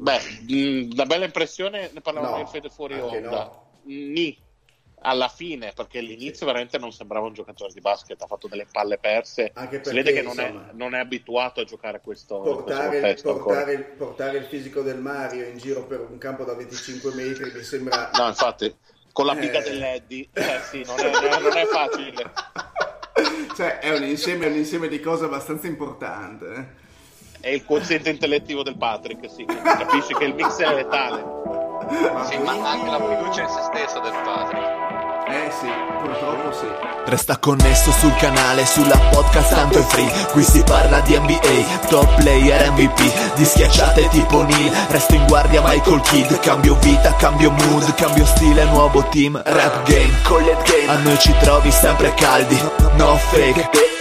Beh, una bella impressione, ne parlavamo No, in Fede fuori onda. no. Alla fine, perché all'inizio veramente non sembrava un giocatore di basket, ha fatto delle palle perse. Anche si vede perché, che non è, non è abituato a giocare a questo, in questo Portare, portare, il- portare fisico del Mario in giro per un campo da 25 metri mi sembra... No, infatti, con la piga Eh. dell'Eddie, eh sì, non è, non è- facile. Cioè, è un insieme, un insieme di cose abbastanza importante. È il quoziente intellettivo del Patrick, sì, capisci che il mix è letale. Sì, ma anche la fiducia in se stesso del Patrick. Eh sì, purtroppo sì. Resta connesso sul canale, sulla podcast tanto è free. Qui si parla di NBA, top player MVP Di schiacciate tipo Neil, resto in guardia Michael Kidd. Cambio vita, cambio mood, cambio stile, nuovo team Rap game, collet game, a noi ci trovi sempre caldi. No fake,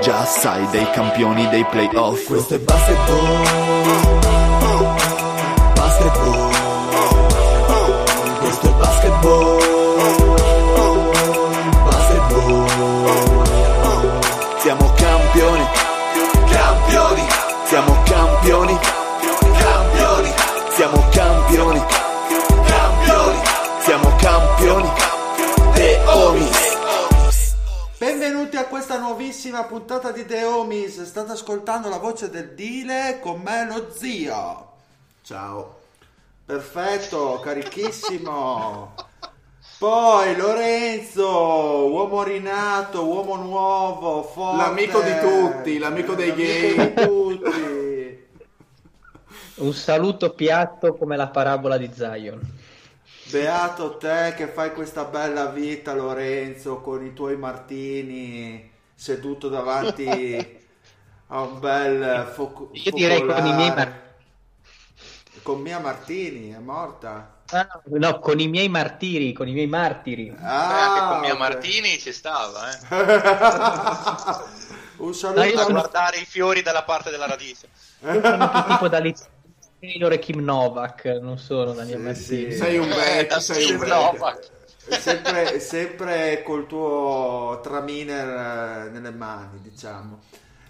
Già sai dei campioni dei playoff. Questo è basketball. Basketball. Questo è basketball Benvenuti a questa nuovissima puntata di The Homies. State ascoltando la voce del Dile con me lo zio. Ciao. Perfetto, carichissimo. Poi Lorenzo, uomo rinato, uomo nuovo, forte. L'amico di tutti, l'amico dei gay. L'amico di tutti. Un saluto piatto come la parabola di Zion. Beato te che fai questa bella vita, Lorenzo, con i tuoi martini, seduto davanti a un bel foco- Io direi con i miei focolare. mar- Con Mia Martini, è morta. Ah, no, con i miei martiri, con i miei martiri. Eh, anche con Mia. Martini ci stava, eh. un saluto io Da sono- guardare i fiori dalla parte della radice. Io sono tipo da Liz Taylor e Kim Novak, non sono Daniel Sì, Martini. sì. Sei un Eh, vecchio, da sei un vecchio. Novak. sempre, sempre col tuo traminer eh, nelle mani, diciamo.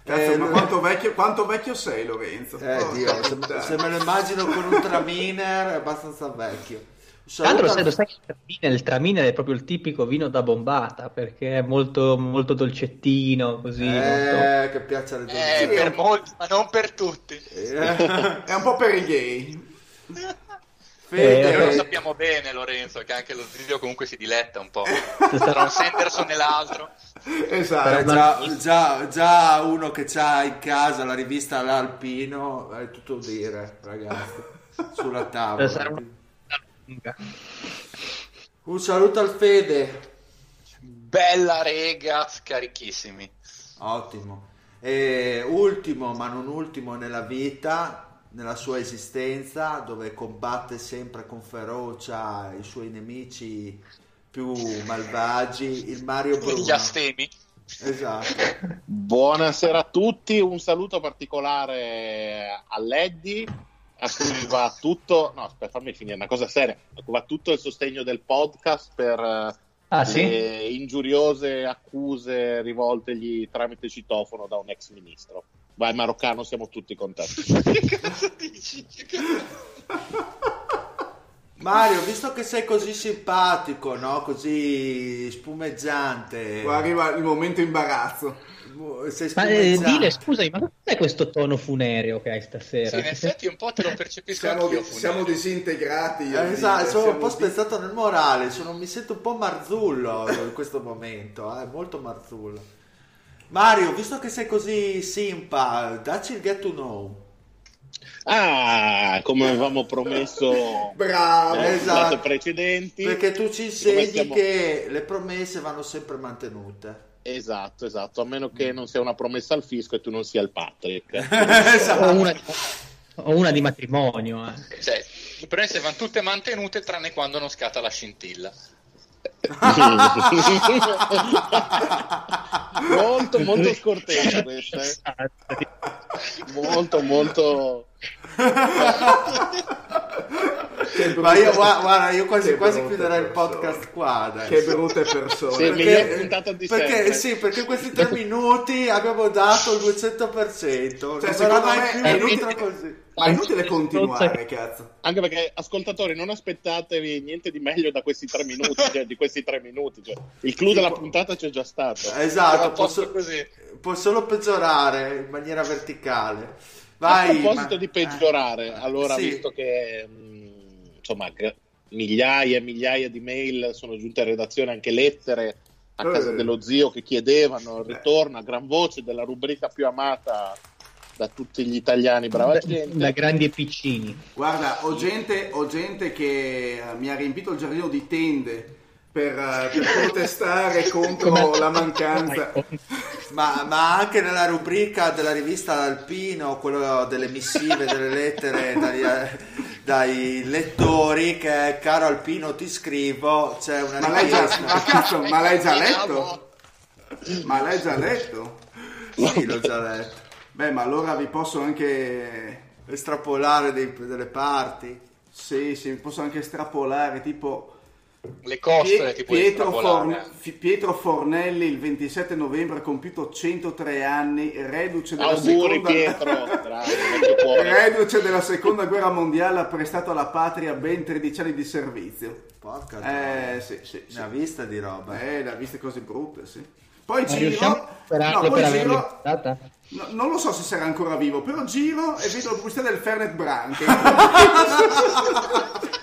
Cazzo, Eh, ma quanto vecchio, quanto vecchio sei, Lorenzo? Eh, Porca Dio, se, se me lo immagino con un traminer è abbastanza vecchio. Un Tra l'altro, sai, lo sai che il traminer è proprio il tipico vino da bombata perché è molto, molto dolcettino, così. molto- eh, che piace alle Eh, donne. per molti, ma non per tutti. Eh, È un po' per i gay. Fede, Noi lo sappiamo bene, Lorenzo, che anche lo zio comunque si diletta un po'. Tra un Sanderson e l'altro. Esatto. eh, già, già- già uno che ha in casa la rivista L'Alpino è tutto dire, ragazzi, sulla tavola. Sarà. Un saluto al Fede. Bella rega, scarichissimi. Ottimo. E ultimo, ma non ultimo nella vita, nella sua esistenza, dove combatte sempre con ferocia i suoi nemici più malvagi, il Mario Bruno. Gli astemi. Esatto. Buonasera a tutti, un saluto particolare all'Eddie, a cui va tutto, no aspetta fammi finire, una cosa seria, va tutto il sostegno del podcast per eh, Ah, sì? le ingiuriose accuse rivoltegli tramite citofono da un ex ministro. Vai maroccano, siamo tutti contenti. che cosa dici? Mario, visto che sei così simpatico, no? Così spumeggiante, Qua arriva il momento imbarazzo. Sei Ma eh, dile, scusami, ma cos'è questo tono funereo che hai stasera? Sì, in effetti un po' te lo percepisco Siamo, anch'io. di- siamo disintegrati. io Eh, esatto, sono un po' di- spezzato nel morale, sono- mi sento un po' marzullo in questo momento, eh, molto marzullo. Mario, visto che sei così simpa, dacci il get to know. Ah, come avevamo promesso Bravo. nelle esatto. precedenti. Perché tu ci insegni siamo- che le promesse vanno sempre mantenute. Esatto, esatto, a meno che non sia una promessa al fisco e tu non sia il Patrick. esatto. O una, O una di matrimonio anche. Cioè, le premesse vanno tutte mantenute tranne quando non scatta la scintilla. molto molto scortese questa eh. molto molto Ma io gua- guarda, io quasi quasi chiuderei il podcast qua adesso. Che brutte persone. Sì, perché, sempre. sì, perché questi tre minuti abbiamo dato il 200%. Cioè, non mai me più è inutile- così. Ma è inutile continuare, cazzo. anche perché ascoltatori non aspettatevi niente di meglio da questi tre minuti cioè, di questi tre minuti cioè, il clou della puntata c'è già stato Esatto, posso, così. può solo peggiorare in maniera verticale. A Vai, proposito ma- di peggiorare eh, allora sì. visto che mh, insomma che migliaia e migliaia di mail sono giunte in redazione anche lettere a casa Eh. dello zio che chiedevano il ritorno a gran voce della rubrica più amata da tutti gli italiani brava Da, gente da grandi e piccini. Guarda, ho gente, ho gente che eh, mi ha riempito il giardino di tende per, eh, per protestare contro Come- la mancanza. Ma, ma anche nella rubrica della rivista Alpino, quello delle missive, delle lettere dagli, dai lettori, che caro Alpino ti scrivo, c'è una Ma l'hai già, ma cazzo, ma l'hai già letto? Ma l'hai già letto? Sì, l'ho già letto. Beh, ma allora vi posso anche... Estrapolare dei- delle parti. Sì, sì, vi posso anche estrapolare, tipo... Le costole, Pie- tipo di Pietro. Forn- Pietro Fornelli il 27 novembre ha compiuto 103 anni, reduce della auguri seconda... Pietro cuore Reduce della seconda guerra mondiale ha prestato alla patria ben 13 anni di servizio. Porca Eh, sì, sì, sì. Ha vista di roba. Eh, l'ha viste cose brutte, sì. Poi Ma giro... no, poi giro... no, non lo so se sarà ancora vivo, però giro e vedo la pubblicità del Fernet Branch.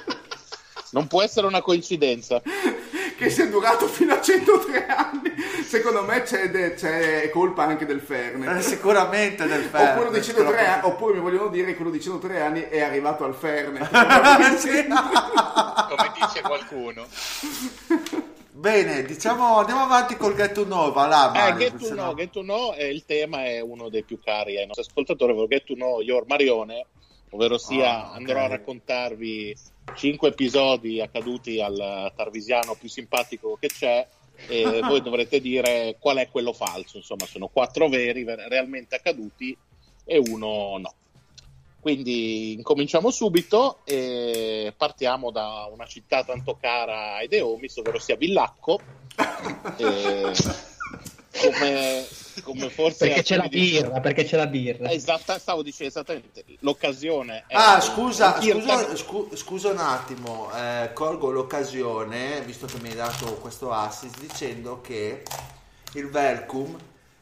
non può essere una coincidenza che sia durato fino a 103 anni. Secondo me c'è, de- c'è colpa anche del Eh, Fernet. sicuramente del Oppure, ferro. di 103 anni- oppure mi vogliono dire che quello di 103 anni è arrivato al Fernet. Come dice qualcuno. Bene, diciamo, andiamo avanti col Get to Know, va là, Eh, Mario, get to know, no- get to know, eh, il tema è uno dei più cari ai nostri ascoltatori, ovvero Get to know your Marione, ovvero sia Ah, ok. andrò a raccontarvi cinque episodi accaduti al Tarvisiano più simpatico che c'è e voi dovrete dire qual è quello falso, insomma sono quattro veri, ver- realmente accaduti e uno no. Quindi incominciamo subito e partiamo da una città tanto cara ai Deomis, ovvero sia Villacco. E come, come forse Perché c'è la alcuni dicono- birra, perché c'è la birra. Esatta, stavo dicendo esattamente l'occasione. è Ah, scusa, scusa, scu- scusa un attimo, eh, colgo l'occasione, visto che mi hai dato questo assist, dicendo che il Velcum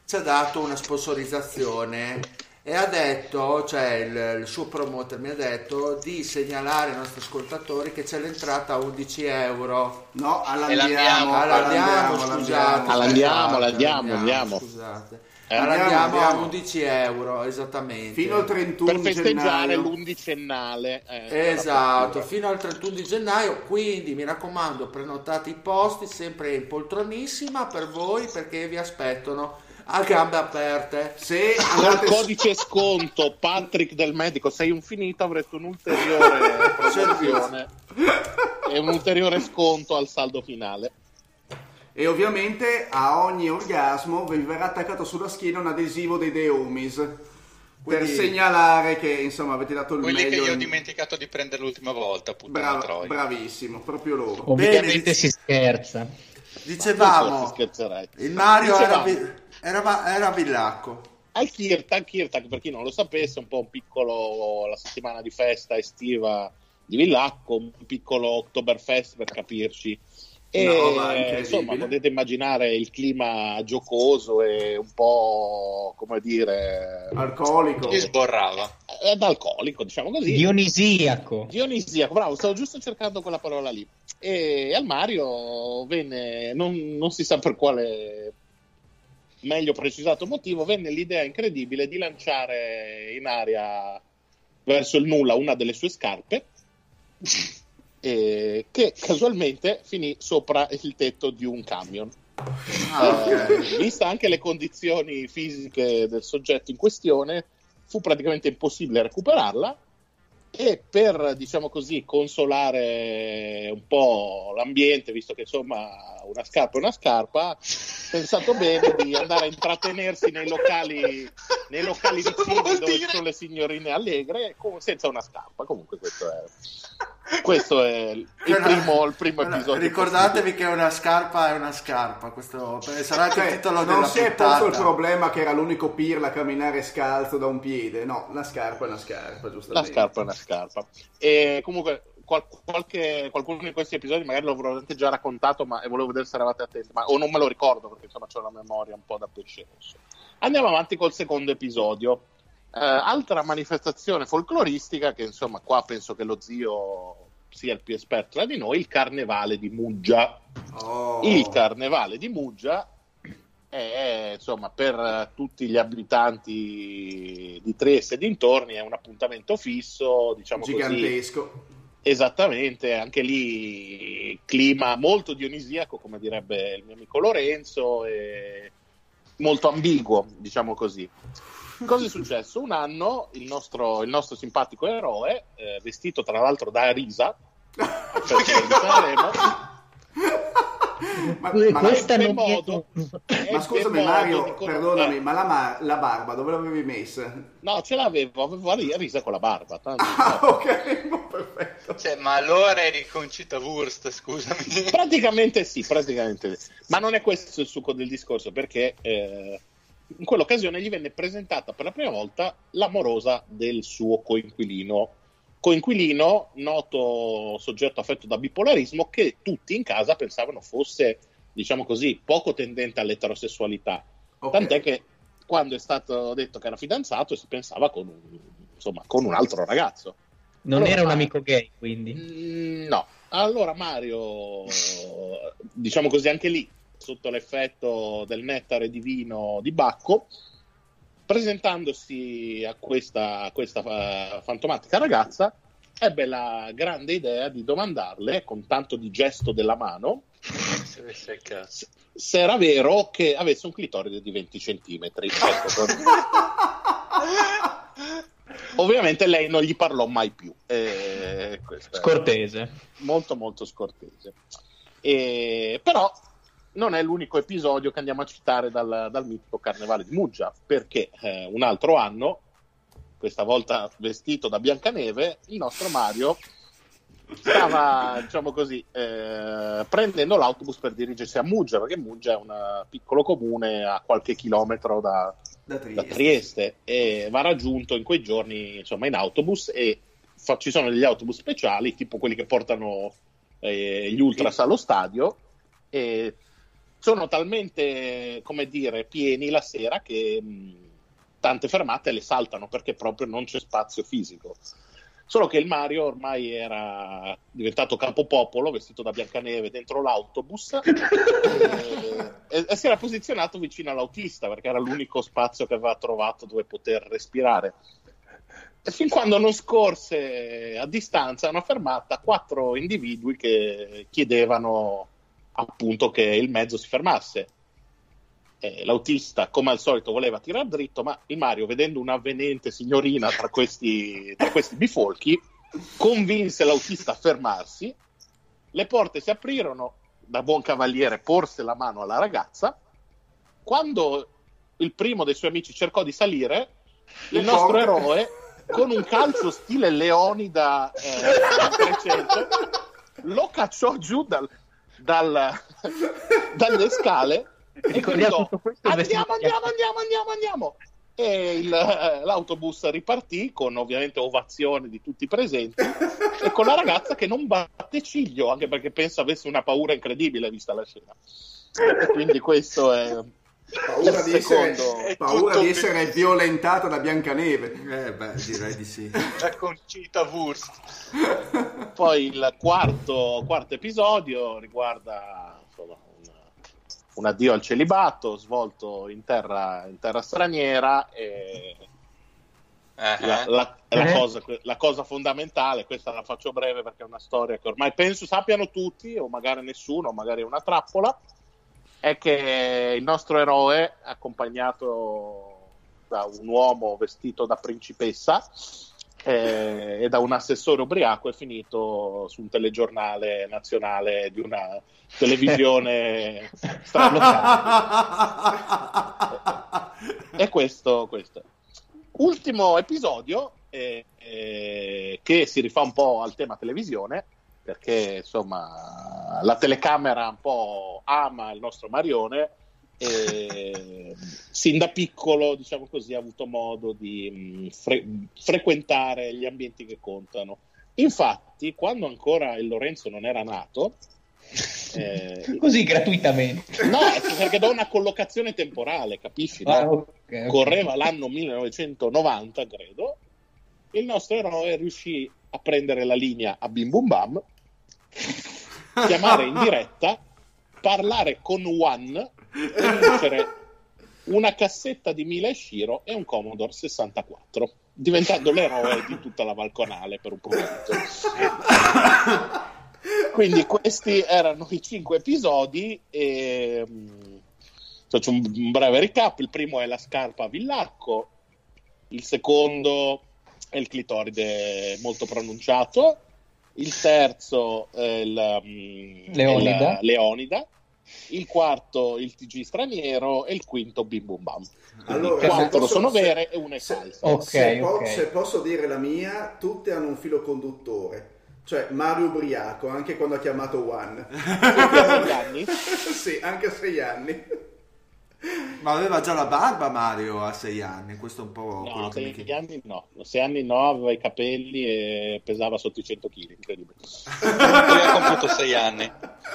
ci ha dato una sponsorizzazione e ha detto, cioè il, il suo promoter mi ha detto di segnalare ai nostri ascoltatori che c'è l'entrata a 11 euro. No, all'andiamo. all'andiamo, scusate. All'andiamo, Scusate, all'andiamo, andiamo. Scusate. Eh, andiamo, a andiamo. 11 euro, esattamente. Fino al 31 per festeggiare gennaio. l'undicennale. eh, Esatto, fino al 31 di gennaio, quindi mi raccomando, prenotate i posti sempre in poltronissima per voi perché vi aspettano a gambe aperte. Se Col andate codice sconto Patrick del medico, sei un finito, avrete un'ulteriore promozione e un ulteriore sconto al saldo finale. E ovviamente a ogni orgasmo vi verrà attaccato sulla schiena un adesivo dei Deomis per Quindi- segnalare che insomma avete dato il Quelli che meglio. io ho dimenticato di prendere l'ultima volta, troia. bravissimo, proprio loro. Ovviamente Bene. si scherza. Dicevamo, il Mario era, Dicevamo. vi- era, era Villacco. Al Kirtan, Kirtan, per chi non lo sapesse, un po' un piccolo, la settimana di festa estiva di Villacco, un piccolo Oktoberfest per capirci. E No, insomma, potete immaginare il clima giocoso e un po' come dire, Alcolico. Chi sborrava? ed alcolico, diciamo così. Dionisiaco. Dionisiaco, bravo, stavo giusto cercando quella parola lì. E al Mario venne, non, non si sa per quale meglio precisato motivo, venne l'idea incredibile di lanciare in aria verso il nulla una delle sue scarpe, e che casualmente finì sopra il tetto di un camion. Ah. Eh, vista anche le condizioni fisiche del soggetto in questione, fu praticamente impossibile recuperarla e per, diciamo così, consolare un po' l'ambiente, visto che insomma una scarpa è una scarpa, pensato bene di andare a intrattenersi nei locali, nei locali vicini dove ci sono le signorine allegre senza una scarpa. Comunque questo è, questo è il, primo, il primo episodio. Ricordatevi che una scarpa è una scarpa. Questo sarà anche il Cioè, titolo non della si è posto il problema che era l'unico pirla a camminare scalzo da un piede. No, la scarpa è una scarpa, La giustamente. scarpa è una scarpa. E comunque qual- qualche, qualcuno di questi episodi magari l'avrò anche già raccontato, ma e volevo vedere se eravate attenti, ma, o non me lo ricordo perché insomma ho la memoria un po' da pesce rosso. Andiamo avanti col secondo episodio. Eh, altra manifestazione folcloristica che insomma qua penso che lo zio sia il più esperto tra di noi, il carnevale di Muggia. Oh. Il carnevale di Muggia è insomma per tutti gli abitanti di Trieste e dintorni è un appuntamento fisso, diciamo così. Gigantesco. Esattamente, anche lì clima molto dionisiaco, come direbbe il mio amico Lorenzo, e molto ambiguo, diciamo così. Cosa è successo? Un anno il nostro, il nostro simpatico eroe, eh, vestito tra l'altro da Risa, Ma, Eh, ma- questa non mi è- modo- ma scusami modo Mario, di con- perdonami, eh, ma la, ma- la barba dove l'avevi messa? No, ce l'avevo, avevo la Risa con la barba. tanto- Ah, ok, oh, perfetto. Cioè, ma allora eri Concita Wurst, scusami. Praticamente sì, praticamente sì. Ma non è questo il succo del discorso, perché eh, in quell'occasione gli venne presentata per la prima volta l'amorosa del suo coinquilino. Coinquilino, noto soggetto affetto da bipolarismo, che tutti in casa pensavano fosse, diciamo così, poco tendente all'eterosessualità. Ok. Tant'è che quando è stato detto che era fidanzato si pensava con un, insomma, con un altro ragazzo. Non Allora, era un amico gay, quindi. Mm, No, allora Mario, diciamo così anche lì, sotto l'effetto del nettare divino di Bacco, presentandosi a questa, a questa eh, fantomatica ragazza, ebbe la grande idea di domandarle, con tanto di gesto della mano, Se se era vero che avesse un clitoride di 20 centimetri. Ecco, Ovviamente lei non gli parlò mai più. Eh, Scortese. molto molto scortese. E- però non è l'unico episodio che andiamo a citare dal, dal mitico Carnevale di Muggia, perché eh, un altro anno, questa volta vestito da Biancaneve, il nostro Mario stava, diciamo così, eh, prendendo l'autobus per dirigersi a Muggia, perché Muggia è un piccolo comune a qualche chilometro da, Da da Trieste. Trieste e va raggiunto in quei giorni insomma in autobus e fa- ci sono degli autobus speciali tipo quelli che portano eh, gli ultras allo stadio e sono talmente come dire pieni la sera che mh, tante fermate le saltano perché proprio non c'è spazio fisico solo che il Mario ormai era diventato capopopolo vestito da Biancaneve dentro l'autobus e, e- si era posizionato vicino all'autista perché era l'unico spazio che aveva trovato dove poter respirare. Fin quando non scorse a distanza una fermata quattro individui che chiedevano appunto che il mezzo si fermasse. Eh, l'autista, come al solito, voleva tirare dritto, ma il Mario, vedendo un'avvenente signorina tra questi, tra questi bifolchi, convinse l'autista a fermarsi. Le porte si aprirono, da buon cavaliere porse la mano alla ragazza. Quando il primo dei suoi amici cercò di salire, il nostro eroe, con un calcio stile Leonida eh, 300, lo cacciò giù dal- dal- dalle scale e Ricordiamo gridò andiamo, di andiamo, andiamo, andiamo, andiamo. E il- eh, l'autobus ripartì con ovviamente ovazione di tutti i presenti e con la ragazza che non batte ciglio, anche perché penso avesse una paura incredibile vista la scena. E quindi questo è Paura di essere, paura di essere violentata da Biancaneve. Eh, beh, direi di sì. La Concita Wurst. Poi il quarto, quarto episodio riguarda insomma, un, un addio al celibato svolto in terra, in terra straniera e Eh, la, eh. la- la Eh? cosa, la cosa fondamentale, questa la faccio breve perché è una storia che ormai penso sappiano tutti, o magari nessuno, o magari è una trappola, è che il nostro eroe, accompagnato da un uomo vestito da principessa eh, e da un assessore ubriaco è finito su un telegiornale nazionale di una televisione stralocale. e questo, questo. Ultimo episodio eh, eh, che si rifà un po' al tema televisione perché insomma la telecamera un po' ama il nostro Marione e sin da piccolo, diciamo così, ha avuto modo di fre- frequentare gli ambienti che contano. Infatti, quando ancora il Lorenzo non era nato, eh, così gratuitamente, no, perché da una collocazione temporale, capisci? No? Ah, okay, okay. Correva l'anno 1990, credo. Il nostro eroe riuscì a prendere la linea a Bim Bum Bam, chiamare in diretta, parlare con One e vincere una cassetta di Mila e Shiro e un Commodore 64, diventando l'eroe di tutta la Valconale per un momento. Quindi questi erano i cinque episodi e um, faccio un breve recap. Il primo è la scarpa a Villacco, il secondo è il clitoride molto pronunciato, il terzo è il, um, Leonida. È la Leonida il quarto il TG straniero e il quinto Bim Bum Bam. Allora, quattro posso, sono se, vere e una è falsa. Okay, se, okay. se, posso dire la mia, tutte hanno un filo conduttore. Cioè Mario Ubriaco, anche quando ha chiamato One. anni? sì, anche a sei anni. Ma aveva già la barba Mario a sei anni, questo è un po'... No, a sei mi... anni no, a sei anni no, aveva i capelli e pesava sotto i 100 kg, incredibile. Poi ha compiuto sei anni.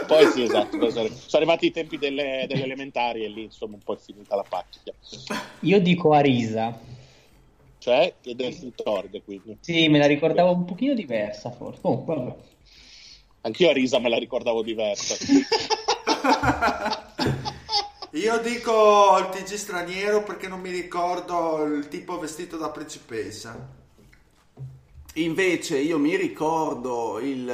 Poi sì, esatto, sono arrivati i tempi delle, delle elementari e lì insomma un po' è finita la pacchia. Io dico Arisa. Cioè, che del Torg, quindi. Sì, me la ricordavo un pochino diversa forse. Oh, vabbè. Anch'io Arisa me la ricordavo diversa. Io dico il TG straniero perché non mi ricordo il tipo vestito da principessa. Invece io mi ricordo il,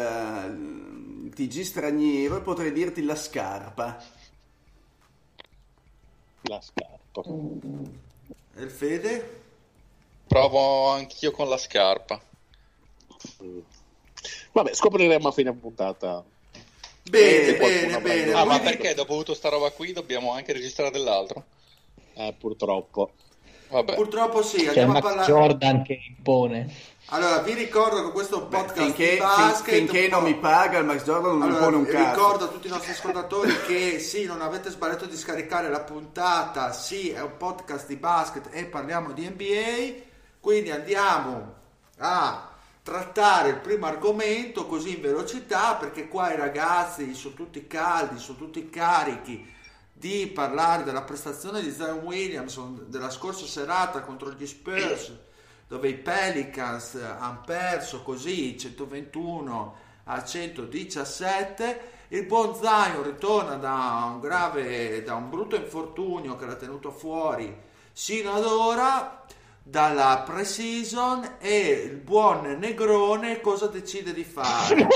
il TG straniero e potrei dirti la scarpa. La scarpa. E il Fede? Provo anch'io con la scarpa. Vabbè, scopriremo a fine puntata Bene, bene, bene. Ah, ma perché dopo tutta sta roba qui dobbiamo anche registrare dell'altro? Eh, purtroppo. Vabbè. Purtroppo sì, andiamo C'è a parlare... Jordan che impone. Allora, vi ricordo che questo podcast Beh, finché, basket, finché non mi paga il Max Jordan non allora, mi impone un cazzo. Ricordo a tutti i nostri ascoltatori che sì, non avete sbagliato di scaricare la puntata, sì, è un podcast di basket e parliamo di NBA, quindi andiamo a trattare il primo argomento così in velocità perché qua i ragazzi sono tutti caldi, sono tutti carichi di parlare della prestazione di Zion Williamson della scorsa serata contro gli Spurs dove i Pelicans hanno perso così 121 a 117 il buon Zion ritorna da un grave da un brutto infortunio che l'ha tenuto fuori sino ad ora dalla pre-season e il buon Negrone cosa decide di fare?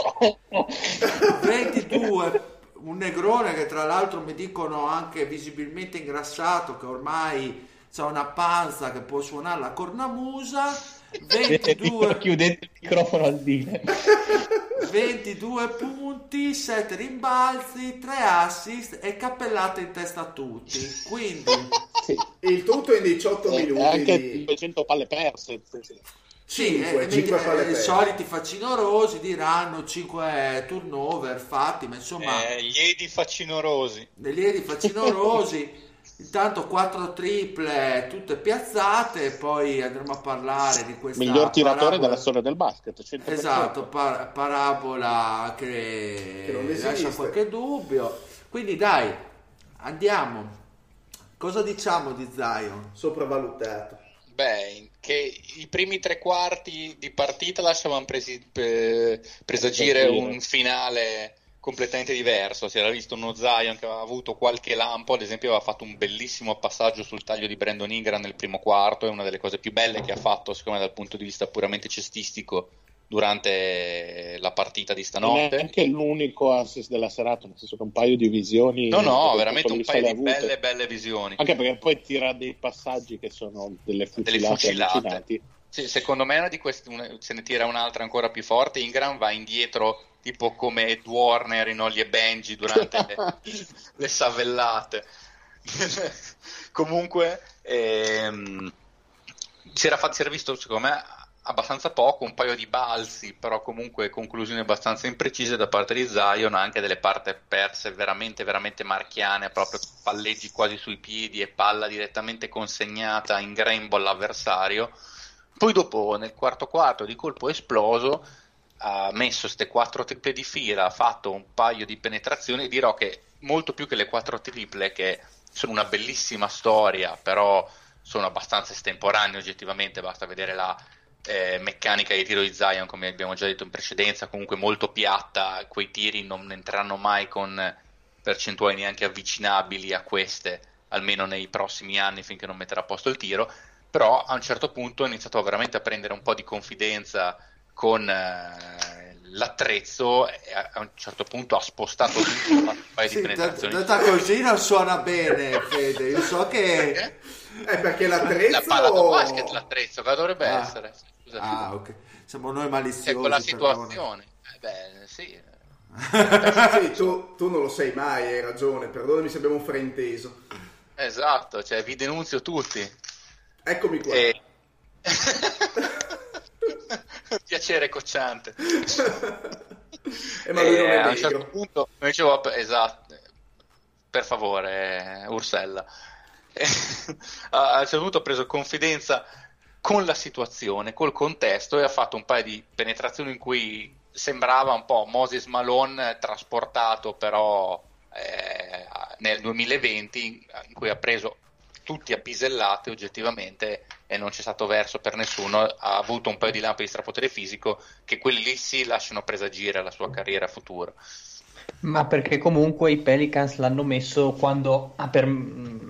22 un Negrone che tra l'altro mi dicono anche visibilmente ingrassato che ormai ha una panza che può suonare la cornamusa 22 chiudete il microfono al dile 22 punti 7 rimbalzi 3 assist e cappellate in testa a tutti quindi sì. il tutto in 18 eh, minuti anche di... 200 palle perse sì, 5, eh, 5 palle i soliti facinorosi diranno 5 turnover fatti, ma insomma... Eh, gli edi facinorosi. Gli edi facinorosi. Intanto quattro triple tutte piazzate, poi andremo a parlare di questa miglior tiratore parabola... della storia del basket. 100%. Esatto, par- parabola che, che lascia qualche dubbio. Quindi dai, andiamo. Cosa diciamo di Zion? Sopravvalutato. Beh, che i primi tre quarti di partita lasciavano presi- pre- presagire un finale completamente diverso. Si era visto uno Zion che aveva avuto qualche lampo, ad esempio aveva fatto un bellissimo passaggio sul taglio di Brandon Ingram nel primo quarto, è una delle cose più belle che ha fatto, secondo me dal punto di vista puramente cestistico durante la partita di stanotte. è anche l'unico assist della serata, nel senso che un paio di visioni. No, no, veramente un paio di belle, belle visioni. Anche perché poi tira dei passaggi che sono delle fucilate. Delle fucilate. Sì, secondo me una di queste, una, se ne tira un'altra ancora più forte. Ingram va indietro tipo come Ed Warner in Ollie e Benji durante le, le savellate. Comunque, ehm, si, era fatto, si era visto secondo me abbastanza poco, un paio di balzi, però comunque conclusioni abbastanza imprecise da parte di Zion, anche delle parti perse veramente, veramente marchiane, proprio palleggi quasi sui piedi e palla direttamente consegnata in grembo all'avversario. Poi dopo, nel quarto quarto, di colpo esploso, ha messo queste quattro triple di fila, ha fatto un paio di penetrazioni, dirò che molto più che le quattro triple, che sono una bellissima storia, però sono abbastanza estemporanee oggettivamente, basta vedere la eh, meccanica di tiro di Zion, come abbiamo già detto in precedenza, comunque molto piatta, quei tiri non entreranno mai con percentuali neanche avvicinabili a queste, almeno nei prossimi anni finché non metterà a posto il tiro, però a un certo punto ha iniziato veramente a prendere un po' di confidenza con eh, l'attrezzo a, un certo punto ha spostato tutto un paio sì, di penetrazioni. Detta così non suona bene, Fede, io so che... Perché? È perché l'attrezzo... La palla da basket l'attrezzo, cosa dovrebbe ah. essere? Scusa, ah, ok. Siamo noi maliziosi. È quella situazione. Eh beh, sì. sì tu, tu, non lo sei mai, hai ragione. Perdonami se abbiamo frainteso. Esatto, cioè vi denunzio tutti. Eccomi qua. E... Piacere cocciante. eh, ma lui non è a un certo punto mi dicevo, esatto, per favore, Ursella. a un certo punto ho preso confidenza con la situazione, col contesto e ha fatto un paio di penetrazioni in cui sembrava un po' Moses Malone trasportato però eh, nel 2020 in cui ha preso tutti a pisellate oggettivamente e non c'è stato verso per nessuno, ha avuto un paio di lampi di strapotere fisico che quelli lì sì lasciano presagire la sua carriera futura. Ma perché comunque i Pelicans l'hanno messo quando ha, per,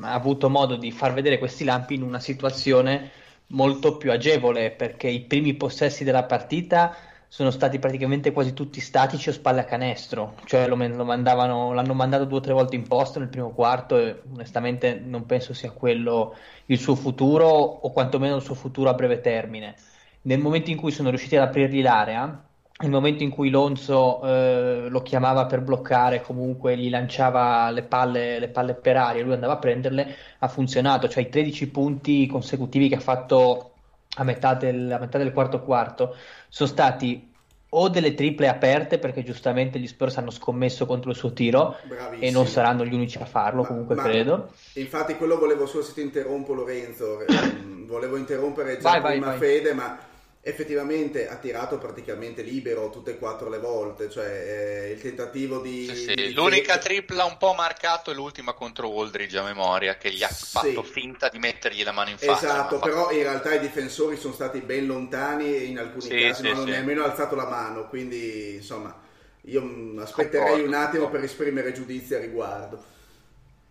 ha avuto modo di far vedere questi lampi in una situazione molto più agevole perché i primi possessi della partita sono stati praticamente quasi tutti statici o spalle a canestro, cioè lo, lo mandavano, l'hanno mandato due o tre volte in posto nel primo quarto e onestamente non penso sia quello il suo futuro o quantomeno il suo futuro a breve termine. Nel momento in cui sono riusciti ad aprirgli l'area, nel momento in cui Lonzo eh, lo chiamava per bloccare, comunque gli lanciava le palle, le palle per aria e lui andava a prenderle, ha funzionato. Cioè i 13 punti consecutivi che ha fatto a metà del, a metà del quarto quarto sono stati o delle triple aperte perché giustamente gli Spurs hanno scommesso contro il suo tiro Bravissimo. e non saranno gli unici a farlo ma, comunque ma, credo infatti quello volevo solo se ti interrompo Lorenzo volevo interrompere già vai, prima vai, vai. Fede ma effettivamente ha tirato praticamente libero tutte e quattro le volte, cioè eh, il tentativo di... Sì, sì. di L'unica tripla un po' marcato è l'ultima contro Aldridge a memoria, che gli ha sì. fatto finta di mettergli la mano in faccia. Esatto, però in realtà i difensori sono stati ben lontani e in alcuni casi non hanno nemmeno alzato la mano, quindi insomma io aspetterei concordo, un attimo per esprimere giudizi a riguardo.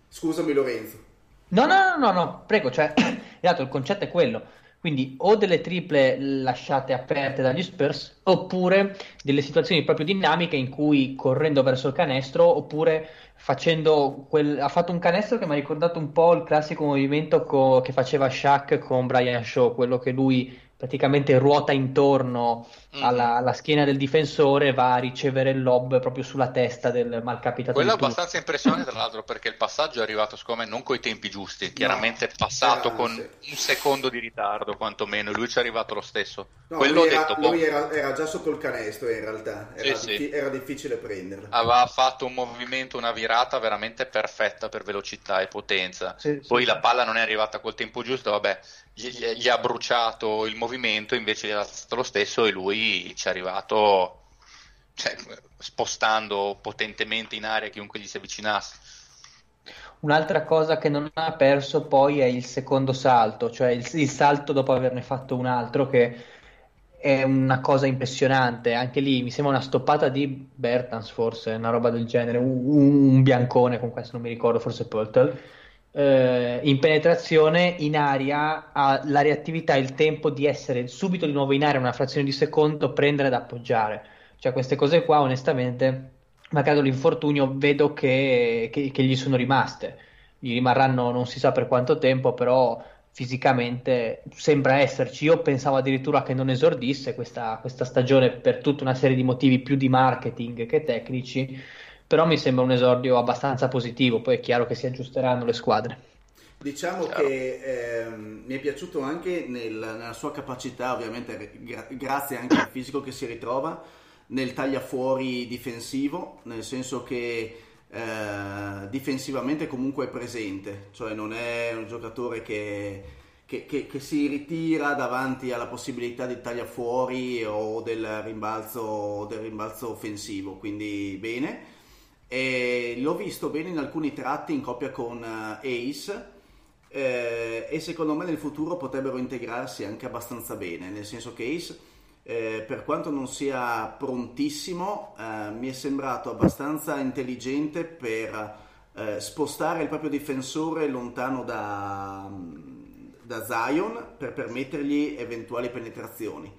Scusami Lorenzo. No, no, no, no, no prego, cioè, esatto, il concetto è quello quindi o delle triple lasciate aperte dagli Spurs oppure delle situazioni proprio dinamiche in cui correndo verso il canestro oppure facendo quel... ha fatto un canestro che mi ha ricordato un po' il classico movimento co... che faceva Shaq con Brian Shaw, quello che lui praticamente ruota intorno. Alla, alla, schiena del difensore va a ricevere il lob proprio sulla testa del malcapitato. Quello è abbastanza impressionante, tra l'altro, perché il passaggio è arrivato, secondo me, non coi tempi giusti, chiaramente no, passato con sì. un secondo di ritardo, quantomeno, lui ci è arrivato lo stesso. No, Quello lui, era, detto, lui era, era, già sotto il canestro, in realtà, era, sì, sì. era difficile prenderlo. Aveva fatto un movimento, una virata veramente perfetta per velocità e potenza. Poi la palla non è arrivata col tempo giusto, vabbè, gli, gli ha bruciato il movimento, invece gli ha stato lo stesso e lui ci è arrivato cioè, spostando potentemente in aria chiunque gli si avvicinasse. Un'altra cosa che non ha perso poi è il secondo salto, cioè il, il, salto dopo averne fatto un altro che è una cosa impressionante. Anche lì mi sembra una stoppata di Bertans, forse, una roba del genere, un, un biancone con questo non mi ricordo, forse Pöltl eh, in penetrazione in aria ha la reattività, il tempo di essere subito di nuovo in aria una frazione di secondo, prendere ed appoggiare. Cioè queste cose qua onestamente, magari l'infortunio vedo che, che, che gli sono rimaste. Gli rimarranno non si sa per quanto tempo, però fisicamente sembra esserci. Io pensavo addirittura che non esordisse questa, questa, stagione per tutta una serie di motivi più di marketing che tecnici, però mi sembra un esordio abbastanza positivo. Poi è chiaro che si aggiusteranno le squadre. Diciamo Ciao. che eh, mi è piaciuto anche nel, nella sua capacità, ovviamente gra- grazie anche al fisico che si ritrova, nel tagliafuori difensivo, nel senso che eh, difensivamente comunque è presente, cioè non è un giocatore che, che, che, che, si ritira davanti alla possibilità di taglia fuori o del rimbalzo, del rimbalzo offensivo, quindi bene. E l'ho visto bene in alcuni tratti in coppia con eh, Ace eh, e secondo me nel futuro potrebbero integrarsi anche abbastanza bene, nel senso che Ace eh, per quanto non sia prontissimo, eh, mi è sembrato abbastanza intelligente per eh, spostare il proprio difensore lontano da, da, Zion per permettergli eventuali penetrazioni.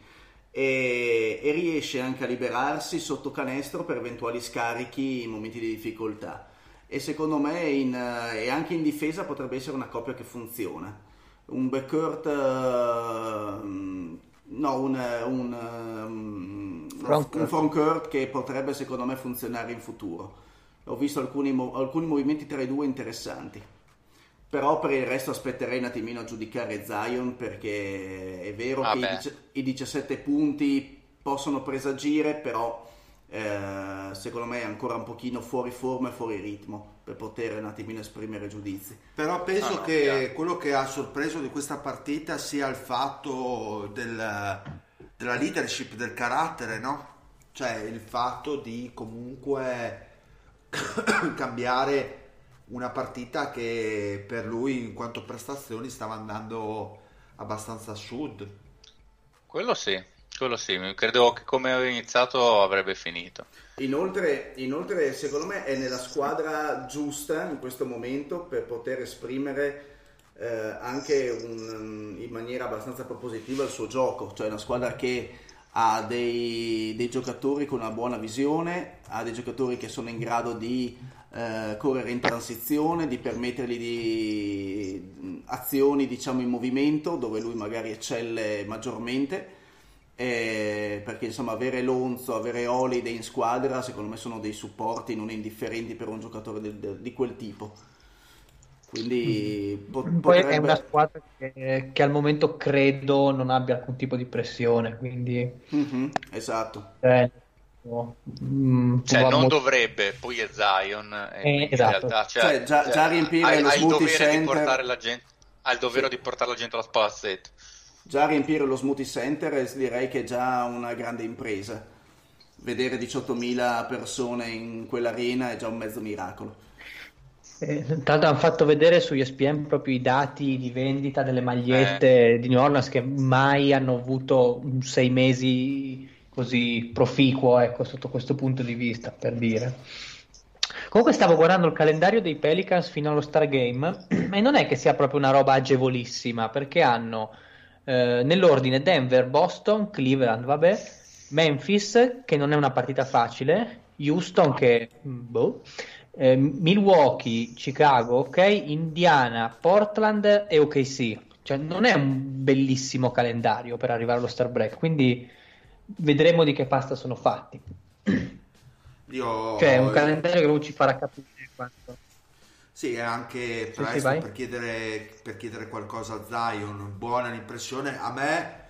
E, e, riesce anche a liberarsi sotto canestro per eventuali scarichi in momenti di difficoltà. E secondo me, in, eh, e anche in difesa, potrebbe essere una coppia che funziona. Un backcourt uh, No, un, un, um, un frontcourt che potrebbe secondo me funzionare in futuro. Ho visto alcuni, alcuni movimenti tra i due interessanti. Però per il resto aspetterei un attimino a giudicare Zion perché è vero ah che i, i 17 punti possono presagire, però eh, secondo me è ancora un pochino fuori forma e fuori ritmo per poter un attimino esprimere giudizi. Però penso ah, no, che chiaro. quello che ha sorpreso di questa partita sia il fatto del, della leadership, del carattere, no? Cioè il fatto di comunque cambiare una partita che per lui in quanto prestazioni stava andando abbastanza a sud. Quello sì, quello sì, credo che come aveva iniziato avrebbe finito. Inoltre, inoltre, secondo me è nella squadra giusta in questo momento per poter esprimere eh, anche un, in maniera abbastanza propositiva il suo gioco, cioè una squadra che ha dei, dei, giocatori con una buona visione, ha dei giocatori che sono in grado di eh, correre in transizione, di permettergli di azioni diciamo in movimento dove lui magari eccelle maggiormente. Eh, perché insomma avere Lonzo, avere Holiday in squadra secondo me sono dei supporti non indifferenti per un giocatore di, di, di quel tipo. Quindi mm. po- potrebbe... è una squadra che, che, al momento credo non abbia alcun tipo di pressione quindi mm-hmm, esatto. Eh, mm, cioè non molto... dovrebbe poi è Zion eh, esatto. realtà, cioè, cioè, già, già riempire lo smoothie center ha il dovere sì. di portare la gente alla spazzetto già riempire lo smoothie center direi che è già una grande impresa. Vedere 18.000 persone in quell'arena è già un mezzo miracolo. Eh, tra l'altro hanno fatto vedere su ESPN proprio i dati di vendita delle magliette eh. di New Orleans che mai hanno avuto sei mesi così proficuo ecco, sotto questo punto di vista, per dire. Comunque stavo guardando il calendario dei Pelicans fino allo Star Game e non è che sia proprio una roba agevolissima perché hanno eh, nell'ordine Denver, Boston, Cleveland, vabbè, Memphis, che non è una partita facile, Houston, che boh, eh, Milwaukee, Chicago, ok, Indiana, Portland e OKC. Cioè, non è un bellissimo calendario per arrivare allo Star Break, quindi vedremo di che pasta sono fatti. Io... Cioè, è un calendario che non ci farà capire quanto sì, è anche presto sì, per, chiedere, per, chiedere, qualcosa a Zion. Buona l'impressione. A me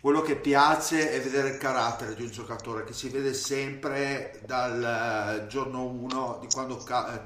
quello che piace è vedere il carattere di un giocatore che si vede sempre dal eh, giorno 1 di quando eh,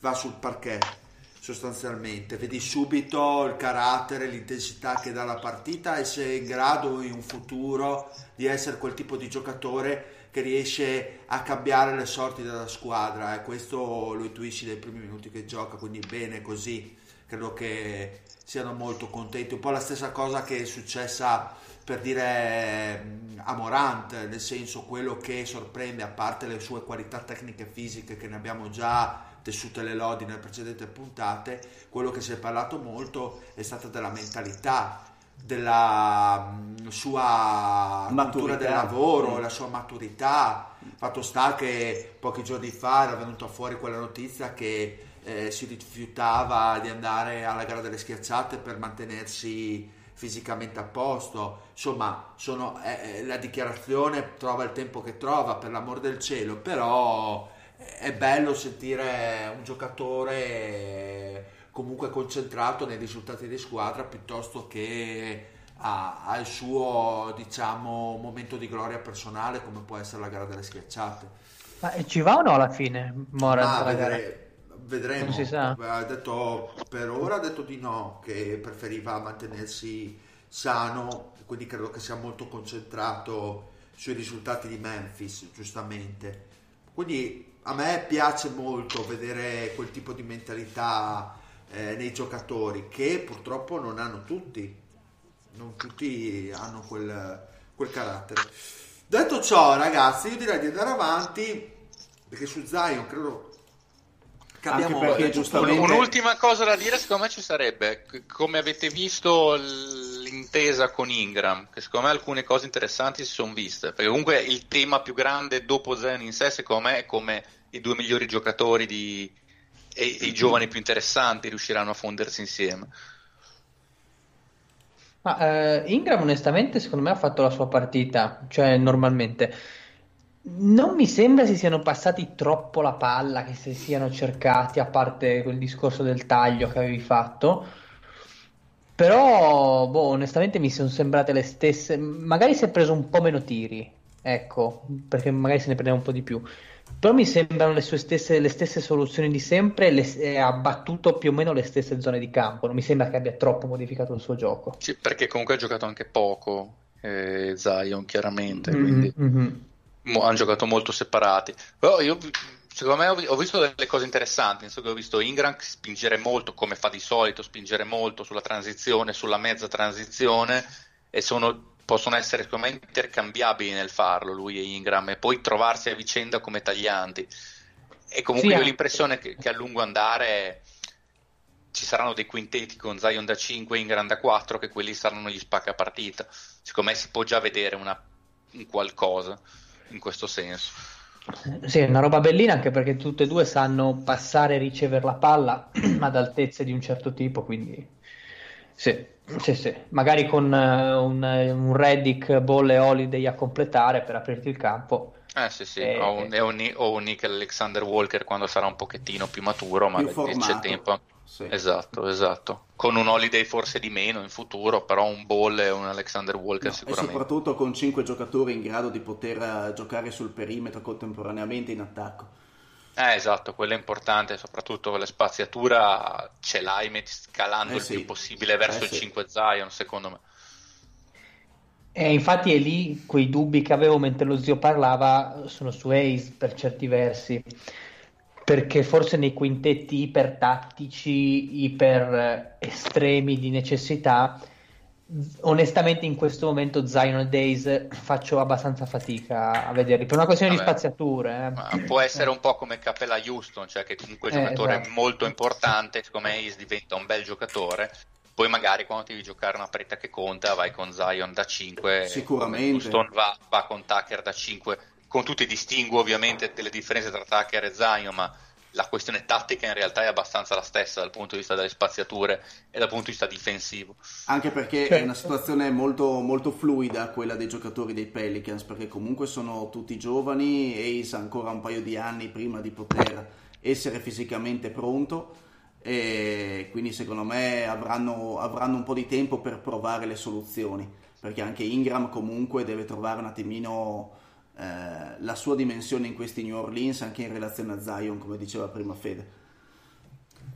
va sul parquet sostanzialmente. Vedi subito il carattere, l'intensità che dà la partita e se è in grado in un futuro di essere quel tipo di giocatore che riesce a cambiare le sorti della squadra e eh. questo lo intuisci dai primi minuti che gioca, quindi bene così, credo che siano molto contenti. Un po' la stessa cosa che è successa per dire mm, a Morant, nel senso quello che sorprende, a parte le sue qualità tecniche e fisiche che ne abbiamo già tessute le lodi nelle precedenti puntate, quello che si è parlato molto è stata della mentalità, della mm, sua maturità. cultura del lavoro, mm. la sua maturità. Fatto sta che pochi giorni fa era venuta fuori quella notizia che eh, si rifiutava di andare alla gara delle schiacciate per mantenersi fisicamente a posto. Insomma, sono, eh, la dichiarazione trova il tempo che trova, per l'amor del cielo, però è bello sentire un giocatore comunque concentrato nei risultati di squadra piuttosto che al suo diciamo momento di gloria personale come può essere la gara delle schiacciate. Ma ci va o no alla fine Moraz ah, vedere, vedremo. Non si sa. Ha detto, per ora ha detto di no che preferiva mantenersi sano quindi credo che sia molto concentrato sui risultati di Memphis giustamente. Quindi a me piace molto vedere quel tipo di mentalità eh, nei giocatori che purtroppo non hanno tutti, non tutti hanno quel, quel carattere. Detto ciò, ragazzi, io direi di andare avanti perché su Zion credo che abbiamo perché, giustamente... un'ultima cosa da dire secondo me ci sarebbe. Come avete visto l'intesa con Ingram che secondo me alcune cose interessanti si sono viste perché comunque il tema più grande dopo Zion in sé secondo me è come i due migliori giocatori di, e, i giovani più interessanti riusciranno a fondersi insieme. Ma eh, Ingram onestamente secondo me ha fatto la sua partita, cioè normalmente. Non mi sembra si siano passati troppo la palla, che si siano cercati, a parte quel discorso del taglio che avevi fatto. Però, boh, onestamente mi sono sembrate le stesse. Magari si è preso un po' meno tiri, ecco, perché magari se ne prendeva un po' di più. Però mi sembrano le sue stesse, le stesse soluzioni di sempre e ha battuto più o meno le stesse zone di campo. Non mi sembra che abbia troppo modificato il suo gioco. Sì, perché comunque ha giocato anche poco eh, Zion, chiaramente, mm-hmm, quindi mm-hmm. Mo- hanno giocato molto separati. Però io secondo me ho, visto delle cose interessanti, nel ho visto Ingram spingere molto, come fa di solito, spingere molto sulla transizione, sulla mezza transizione e sono possono essere secondo me intercambiabili nel farlo lui e Ingram e poi trovarsi a vicenda come taglianti. E comunque sì, io ho l'impressione che, che, a lungo andare ci saranno dei quintetti con Zion da 5 e Ingram da 4 che quelli saranno gli spacca partita. Secondo me si può già vedere una, un qualcosa in questo senso sì, è una roba bellina anche perché tutte e due sanno passare e ricevere la palla ad altezze di un certo tipo quindi sì sì, sì, magari con uh, un, un Reddick, Ball e Holiday a completare per aprirti il campo. Eh sì, sì, e... o, un, o, un, o un Nick Alexander Walker quando sarà un pochettino più maturo, ma più c'è tempo. Sì. Esatto, esatto. Con un Holiday forse di meno in futuro, però un Ball e un Alexander Walker no, sicuramente. E soprattutto con 5 giocatori in grado di poter uh, giocare sul perimetro contemporaneamente in attacco. Eh, esatto, quello è importante, soprattutto con la spaziatura ce l'hai scalando eh il più possibile verso eh il sì. 5 Zion, secondo me. E infatti è lì quei dubbi che avevo mentre lo zio parlava sono su Ace per certi versi, perché forse nei quintetti ipertattici, iper estremi di necessità onestamente in questo momento Zion Days faccio abbastanza fatica a vederli per una questione Vabbè, di spaziature eh. può essere un po' come Capella Houston cioè che comunque è un giocatore esatto. molto importante come Ace diventa un bel giocatore poi magari quando devi giocare una partita che conta vai con Zion da 5 sicuramente Houston va, va con Tucker da 5 con tutti i distinguo ovviamente delle differenze tra Tucker e Zion ma la questione tattica in realtà è abbastanza la stessa dal punto di vista delle spaziature e dal punto di vista difensivo. Anche perché certo. è una situazione molto, molto, fluida quella dei giocatori dei Pelicans, perché comunque sono tutti giovani, Ace ha ancora un paio di anni prima di poter essere fisicamente pronto e quindi secondo me avranno, avranno un po' di tempo per provare le soluzioni, perché anche Ingram comunque deve trovare un attimino eh, la sua dimensione in questi New Orleans anche in relazione a Zion, come diceva prima Fede.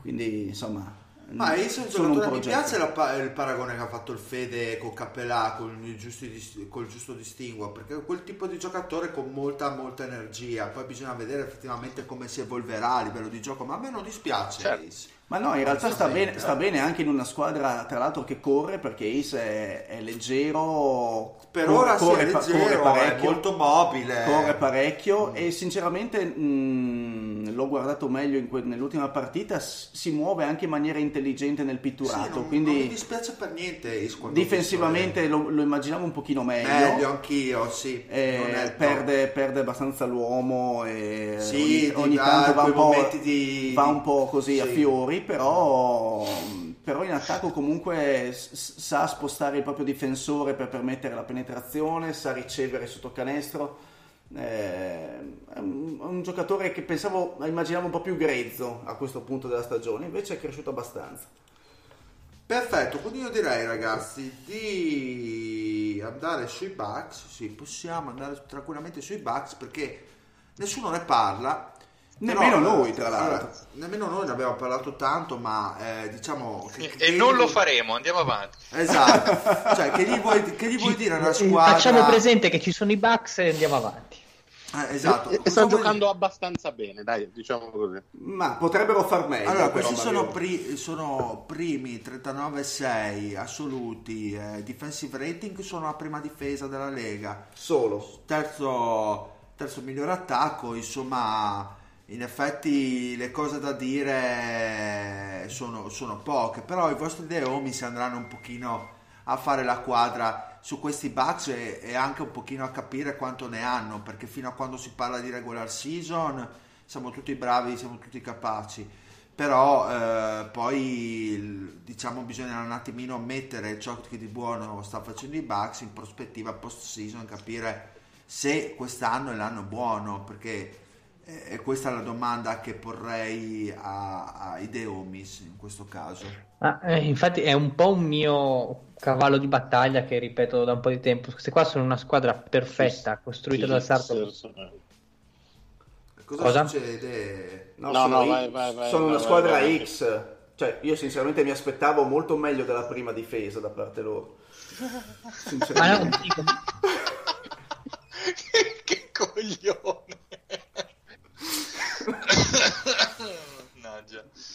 Quindi insomma. Ma io sono un giocatore, mi piace la, il paragone che ha fatto il Fede con Cappellà, con il, giusto, col giusto distinguo, perché è quel tipo di giocatore con molta molta energia, poi bisogna vedere effettivamente come si evolverà a livello di gioco, ma a me non dispiace. Certo. Ma no, in realtà sta bene, sta bene, anche in una squadra, tra l'altro, che corre perché Ace è, è leggero. Per ora corre, sì, è leggero, corre parecchio, è molto mobile. Corre parecchio mm. e sinceramente mh, l'ho guardato meglio que- nell'ultima partita, s- si muove anche in maniera intelligente nel pitturato. Sì, non, quindi non mi dispiace per niente. Isco, difensivamente lo, lo, immaginavo un pochino meglio. Meglio anch'io, sì. Eh, perde, perde, abbastanza l'uomo e sì, ogni, ogni tanto va un, po', di... va un po' così sì. a fiori, però, però in attacco comunque s- sa spostare il proprio difensore per permettere la penetrazione, sa ricevere sotto canestro eh, è un, un, giocatore che pensavo, immaginavo un po' più grezzo a questo punto della stagione, invece è cresciuto abbastanza. Perfetto, quindi io direi ragazzi di andare sui Bucks, sì, possiamo andare tranquillamente sui Bucks perché nessuno ne parla. Nemmeno però, noi, tra l'altro. nemmeno noi ne abbiamo parlato tanto, ma eh, diciamo... Che, e che non gli... lo faremo, andiamo avanti. Esatto, cioè che gli vuoi, che gli vuoi dire a una squadra... Facciamo presente che ci sono i Bucks e andiamo avanti. Eh, esatto. E, e stanno giocando abbastanza bene, dai, diciamo così. Ma potrebbero far meglio. Allora, questi sono, pri- sono, primi 39-6 assoluti, eh, defensive rating sono la prima difesa della Lega. Solo. Terzo, terzo miglior attacco, insomma in effetti le cose da dire sono, sono poche, però i vostri deomi si andranno un pochino a fare la quadra su questi Bucks e, e, anche un pochino a capire quanto ne hanno, perché fino a quando si parla di regular season siamo tutti bravi, siamo tutti capaci, però eh, poi diciamo bisogna un attimino mettere ciò che di buono sta facendo i Bucks in prospettiva post season, capire se quest'anno è l'anno buono, perché e questa è la domanda che porrei ai Deomis in questo caso. Ah, eh, infatti è un po' un mio cavallo di battaglia che ripeto da un po' di tempo. Queste qua sono una squadra perfetta, costruita dal Sarto. Cosa, Cosa, succede? No, no, sono, no vai, vai, vai, sono una squadra X. Cioè, io sinceramente mi aspettavo molto meglio della prima difesa da parte loro. Ma no, che coglione.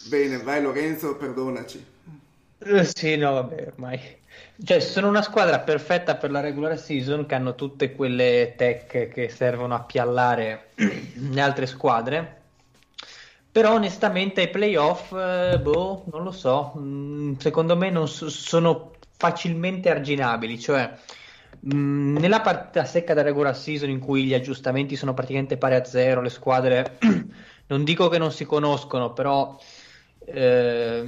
Bene, vai Lorenzo, perdonaci. Eh, sì, no, vabbè, ormai. Cioè, sono una squadra perfetta per la regular season che hanno tutte quelle tech che servono a piallare le altre squadre. Però onestamente ai playoff, eh, boh, non lo so, mm, secondo me non so, sono facilmente arginabili, cioè mh, mm, nella partita secca della regular season in cui gli aggiustamenti sono praticamente pari a zero, le squadre non dico che non si conoscono, però eh,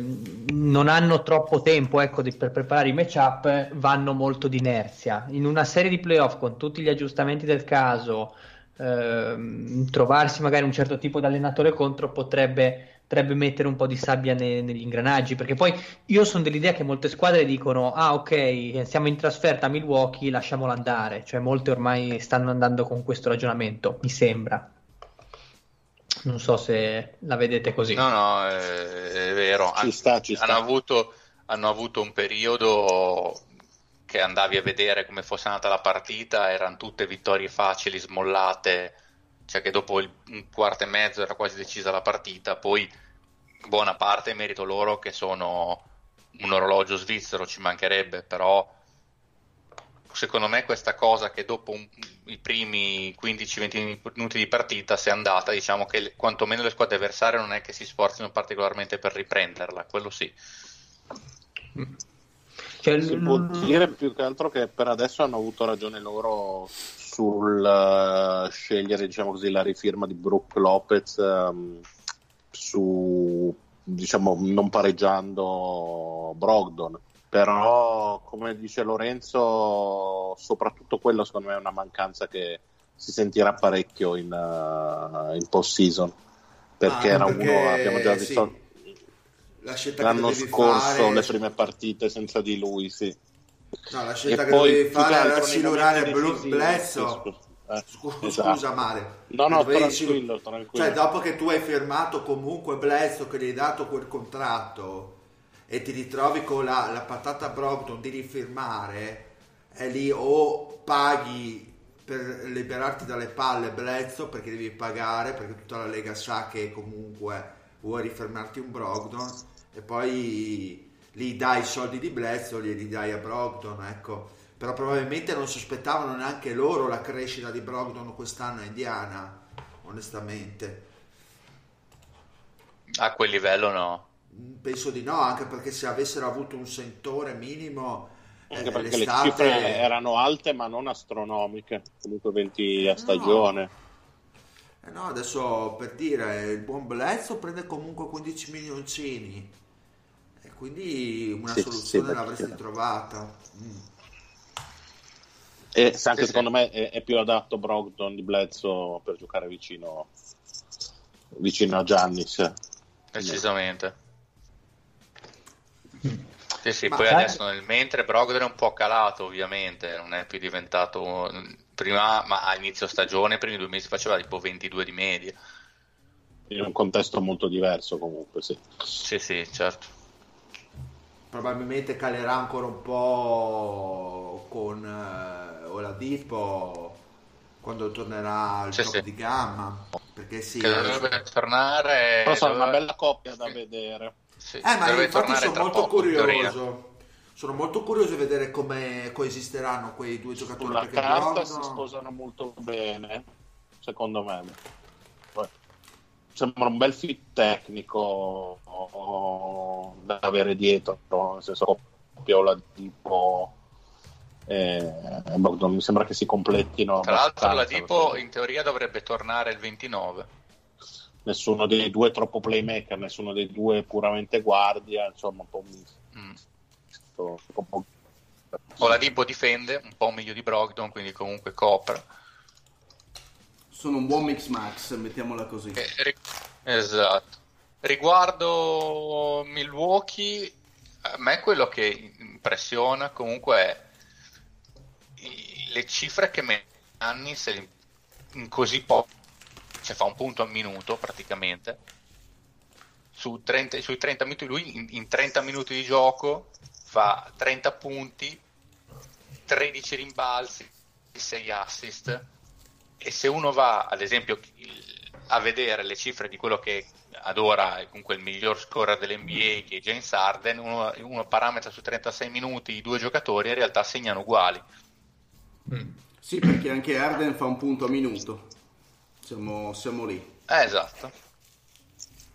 non hanno troppo tempo ecco, di, per preparare i matchup, vanno molto di inerzia. In una serie di playoff con tutti gli aggiustamenti del caso, eh, trovarsi magari un certo tipo di allenatore contro potrebbe, potrebbe mettere un po' di sabbia ne, negli ingranaggi. Perché poi io sono dell'idea che molte squadre dicono: Ah, ok, siamo in trasferta a Milwaukee, lasciamolo andare. Cioè, molte ormai stanno andando con questo ragionamento, mi sembra. Non so se la vedete così. No, no, è, è vero. Ci sta, ci sta. Hanno, avuto, hanno avuto un periodo che andavi a vedere come fosse andata la partita, erano tutte vittorie facili, smollate, cioè che dopo il, un quarto e mezzo era quasi decisa la partita, poi buona parte merito loro che sono un orologio svizzero, ci mancherebbe, però secondo me questa cosa che dopo un, i primi 15-20 minuti di partita sia andata, diciamo che quantomeno le squadre avversarie non è che si sforzino particolarmente per riprenderla, quello sì. Cioè, si può dire più che altro che per adesso hanno avuto ragione loro sul uh, scegliere diciamo così, la rifirma di Brooke Lopez um, su diciamo non pareggiando Brogdon però come dice Lorenzo soprattutto quello secondo me è una mancanza che si sentirà parecchio in, uh, in post season perché ah, era perché, uno abbiamo già visto sì. l'anno scorso fare... le prime partite senza di lui sì no la scelta e che poi, dovevi fare era silurare Bledsoe eh, scusa, esatto. Mare no no tranquillo, tranquillo cioè dopo che tu hai firmato comunque Bledsoe che gli hai dato quel contratto e ti ritrovi con la, la patata Brompton di rifirmare, è lì o paghi per liberarti dalle palle Blezzo perché devi pagare perché tutta la Lega sa che comunque vuoi rifermarti un Brogdon e poi gli dai i soldi di Blezzo glieli dai a Brogdon ecco però probabilmente non sospettavano neanche loro la crescita di Brogdon quest'anno a Indiana onestamente A quel livello no. Penso di no, anche perché se avessero avuto un sentore minimo... Anche eh, perché l'estate... le cifre erano alte ma non astronomiche, comunque 20 a stagione. No. Eh no, adesso per dire, il buon Bledsoe prende comunque 15 milioncini e quindi una sì, soluzione sì, l'avresti sì. trovata. Mm. E anche secondo me è, è, più adatto Brogdon di Bledsoe per giocare vicino, vicino a Giannis. Decisamente. Sì, sì, poi sai... adesso nel mentre Brogdon è un po' calato ovviamente, non è più diventato prima, ma a inizio stagione, i primi due mesi faceva tipo 22 di media. In un contesto molto diverso comunque, sì. Sì, sì, certo. Probabilmente calerà ancora un po' con eh, Oladipo quando tornerà al sì, sì. di gamma. Perché sì, che dovrebbe tornare. Però sarà una bella coppia da vedere. Sì, eh, ma infatti sono molto curioso. Sono molto curioso di vedere come coesisteranno quei due giocatori. Sulla carta giocano... si sposano molto bene, secondo me. Poi, sembra un bel fit tecnico da avere dietro, nel senso Piola tipo eh, mi sembra che si completino. Tra l'altro la tipo in teoria dovrebbe tornare il 29 nessuno dei due troppo playmaker, nessuno dei due puramente guardia, insomma un po' misto. Mm. Un po'... Oladipo difende un po' meglio di Brogdon, quindi comunque copre. Sono un buon mix max, mettiamola così. Eh, esatto. Riguardo Milwaukee, a me quello che impressiona comunque è le cifre che anni se in così poco cioè fa un punto al minuto praticamente. Su 30, sui 30 minuti, lui in, in 30 minuti di gioco fa 30 punti, 13 rimbalzi, 6 assist. E se uno va, ad esempio, a vedere le cifre di quello che ad ora è comunque il miglior scorer dell'NBA, che è James Arden, uno, uno parametra su 36 minuti i due giocatori in realtà segnano uguali. Mm. Sì, perché anche Arden fa un punto a minuto. Siamo, siamo lì. Eh, esatto.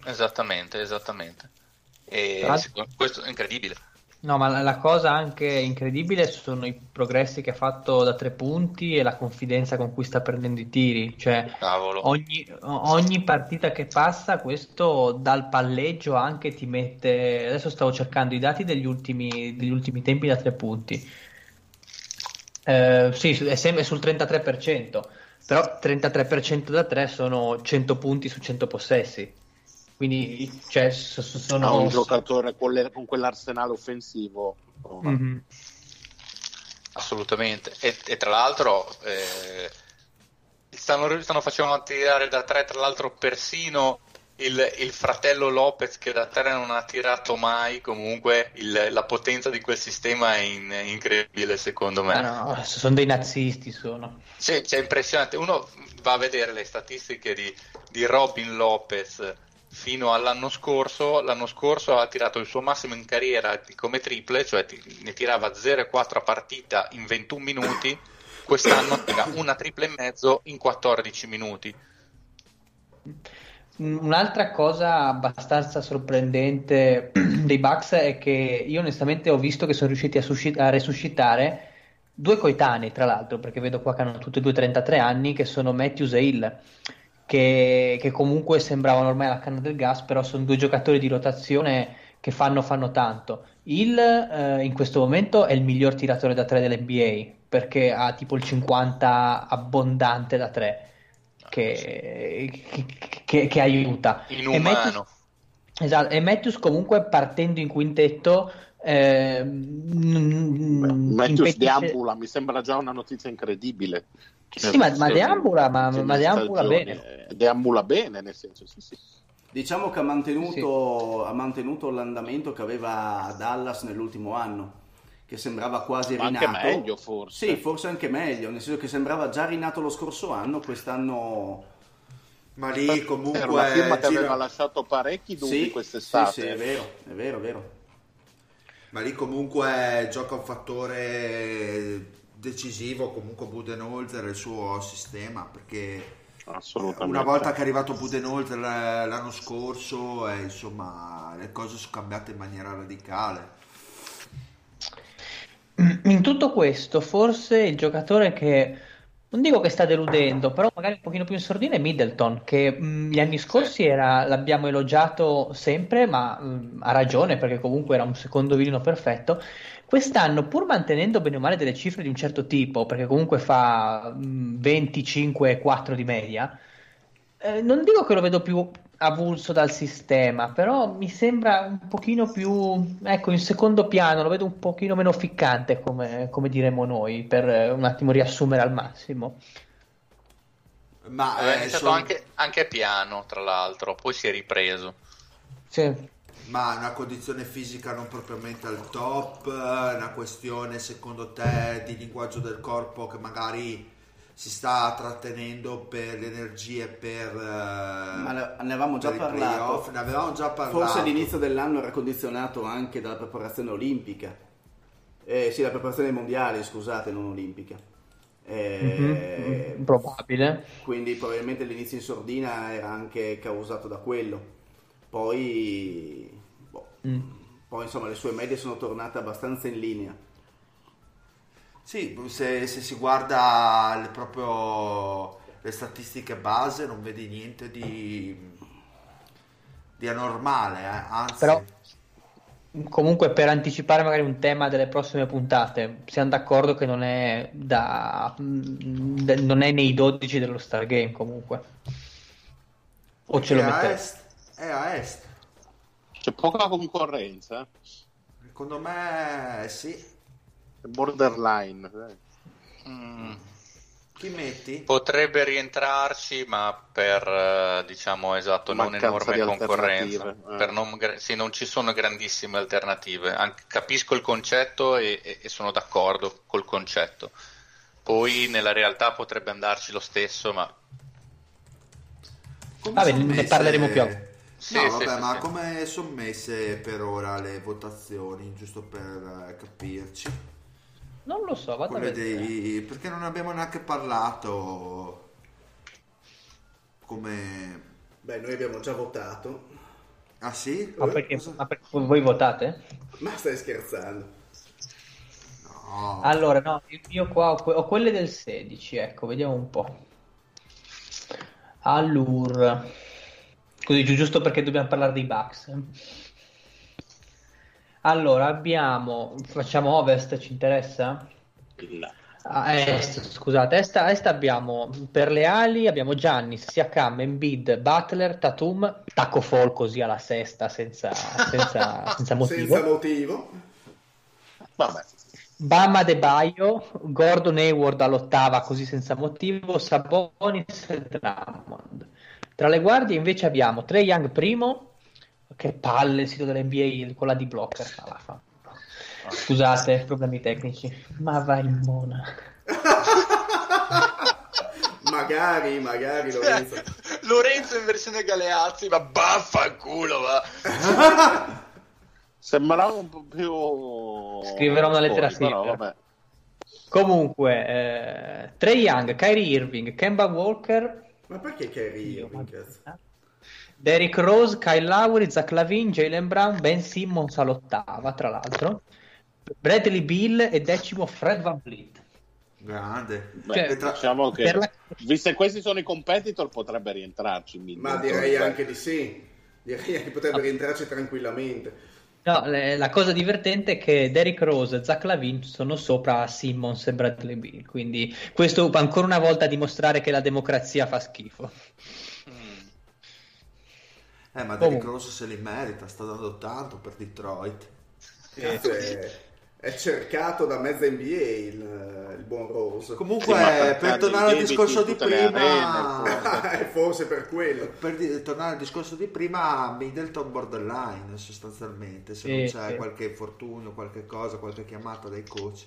Esattamente, esattamente. E ah. questo è incredibile. No, ma la cosa anche incredibile sono i progressi che ha fatto da tre punti e la confidenza con cui sta prendendo i tiri. Cioè, ogni, ogni, partita che passa, questo dal palleggio anche ti mette. Adesso stavo cercando i dati degli ultimi, degli ultimi tempi da tre punti. Eh, sì, è sempre sul 33%. Però 33% da 3 sono 100 punti su 100 possessi. Quindi cioè, sono... Ah, un giocatore con, le, con quell'arsenale offensivo. Mm-hmm. Assolutamente. E, e, tra l'altro eh, stanno, stanno facendo tirare da 3, tra l'altro persino il, il, fratello Lopez che da terra non ha tirato mai, comunque il, la potenza di quel sistema è in, incredibile secondo me. Ah no, sono dei nazisti, sono. Sì, cioè, impressionante. Uno va a vedere le statistiche di, di Robin Lopez fino all'anno scorso. L'anno scorso ha tirato il suo massimo in carriera come triple, cioè ne tirava 0,4 a partita in 21 minuti. Quest'anno tira una triple e mezzo in 14 minuti. Un'altra cosa abbastanza sorprendente dei Bucks è che io onestamente ho visto che sono riusciti a, suscit- a resuscitare due coetanei, tra l'altro, perché vedo qua che hanno tutti e due 33 anni, che sono Matthews e Hill, che, che comunque sembravano ormai la canna del gas, però sono due giocatori di rotazione che fanno, fanno tanto. Hill eh, in questo momento è il miglior tiratore da tre dell'NBA, perché ha tipo il 50 abbondante da tre che, che, che aiuta. Inumano. E Matthews, esatto, e Matthews comunque partendo in quintetto eh, Matthews impedisce... deambula, mi sembra già una notizia incredibile. Sì, ma, ma deambula, ma, ma deambula bene. Deambula bene, nel senso, sì, sì. Diciamo che ha mantenuto, sì. ha mantenuto l'andamento che aveva a Dallas nell'ultimo anno che sembrava quasi Ma rinato. Anche meglio forse. Sì, forse anche meglio, nel senso che sembrava già rinato lo scorso anno, quest'anno... Ma lì comunque... Era una firma che gira... aveva lasciato parecchi dubbi sì, quest'estate. Sì, sì, è vero, è vero, è vero. Ma lì comunque gioca un fattore decisivo comunque Budenholzer e il suo sistema perché assolutamente. Una volta che è arrivato Budenholzer l'anno scorso, eh, insomma, le cose sono cambiate in maniera radicale. In tutto questo, forse il giocatore che non dico che sta deludendo, però magari un pochino più in sordina è Middleton, che mh, gli anni scorsi era, l'abbiamo elogiato sempre, ma mh, ha ragione perché comunque era un secondo violino perfetto. Quest'anno, pur mantenendo bene o male delle cifre di un certo tipo, perché comunque fa 25,4 di media, eh, non dico che lo vedo più avulso dal sistema, però mi sembra un pochino più, ecco, in secondo piano, lo vedo un pochino meno ficcante, come, come diremmo noi, per eh, un attimo riassumere al massimo. Ma è iniziato sono... anche, anche piano, tra l'altro, poi si è ripreso. Sì ma una condizione fisica non propriamente al top, una questione secondo te di linguaggio del corpo che magari si sta trattenendo per le energie per ma ne, avevamo già parlato ne avevamo già parlato forse l'inizio dell'anno era condizionato anche dalla preparazione olimpica eh, sì la preparazione mondiale scusate non olimpica eh, mm-hmm. probabile quindi probabilmente l'inizio in sordina era anche causato da quello poi Mm. Poi insomma le sue medie sono tornate abbastanza in linea. Sì, se, se si guarda le, proprio le statistiche base non vedi niente di, di anormale, eh? anzi... Però comunque per anticipare magari un tema delle prossime puntate, siamo d'accordo che non è, da, non è nei 12 dello Stargame comunque. O ce lo mettete? È a est. C'è poca concorrenza. Secondo me sì. Borderline. Mm. Chi metti? Potrebbe rientrarci, ma per eh, diciamo esatto, non enorme concorrenza. Eh. Per non, sì, non ci sono grandissime alternative. Anche, capisco il concetto e, e, e sono d'accordo col concetto. Poi nella realtà potrebbe andarci lo stesso, ma. Come Vabbè, ne parleremo più avanti. Sì, no, vabbè, sì, ma sì. come sono messe per ora le votazioni, giusto per eh, capirci? Non lo so, vado Quelle dei... perché non abbiamo neanche parlato come... Beh, noi abbiamo già votato. Ah sì? Ma perché, ma perché voi votate? Ma stai scherzando? No. Allora, no, io qua ho, ho quelle del 16, ecco, vediamo un po'. Allora... Così giusto perché dobbiamo parlare dei Bucks. Allora, abbiamo... Facciamo Ovest, ci interessa? No. A est, scusate, est, a est abbiamo per le ali abbiamo Giannis, Siakam, Embiid, Butler, Tatum, Taco Fall così alla sesta senza, senza, senza motivo. Senza motivo. Vabbè. Bama De Baio, Gordon Hayward all'ottava così senza motivo, Sabonis e Drummond. Tra le guardie invece abbiamo Trey Young primo, che palle il sito dell'NBA con la di blocker. Scusate, problemi tecnici, ma vai in mona. magari, magari Lorenzo. Lorenzo in versione Galeazzi, ma baffanculo, va. Sembrava un po' più... Scriverò una lettera a Comunque, eh, Trey Young, Kyrie Irving, Kemba Walker ma perché Kyrie Irving? Derrick Rose, Kyle Lowry, Zach Lavin, Jalen Brown, Ben Simmons all'ottava, tra l'altro. Bradley Bill e decimo Fred Van Vliet. Grande. Beh, cioè, tra... diciamo che, la... visto che questi sono i competitor, potrebbe rientrarci. Ma direi anche di sì. Direi che potrebbe rientrarci tranquillamente. No, le, la cosa divertente è che Derrick Rose e Zach Lavin sono sopra Simmons e Bradley Bill, quindi questo ancora una volta a dimostrare che la democrazia fa schifo. Eh, ma Derrick Rose se li merita, sta dando tanto per Detroit. Cazzo, è, è cercato da mezza NBA il, il buon Rose. Comunque, sì, per tornare al discorso di prima, arene, forse per quello. Per di, tornare al discorso di prima, Middleton borderline sostanzialmente. Se sì, non c'è sì. qualche infortunio, qualche cosa, qualche chiamata dai coach.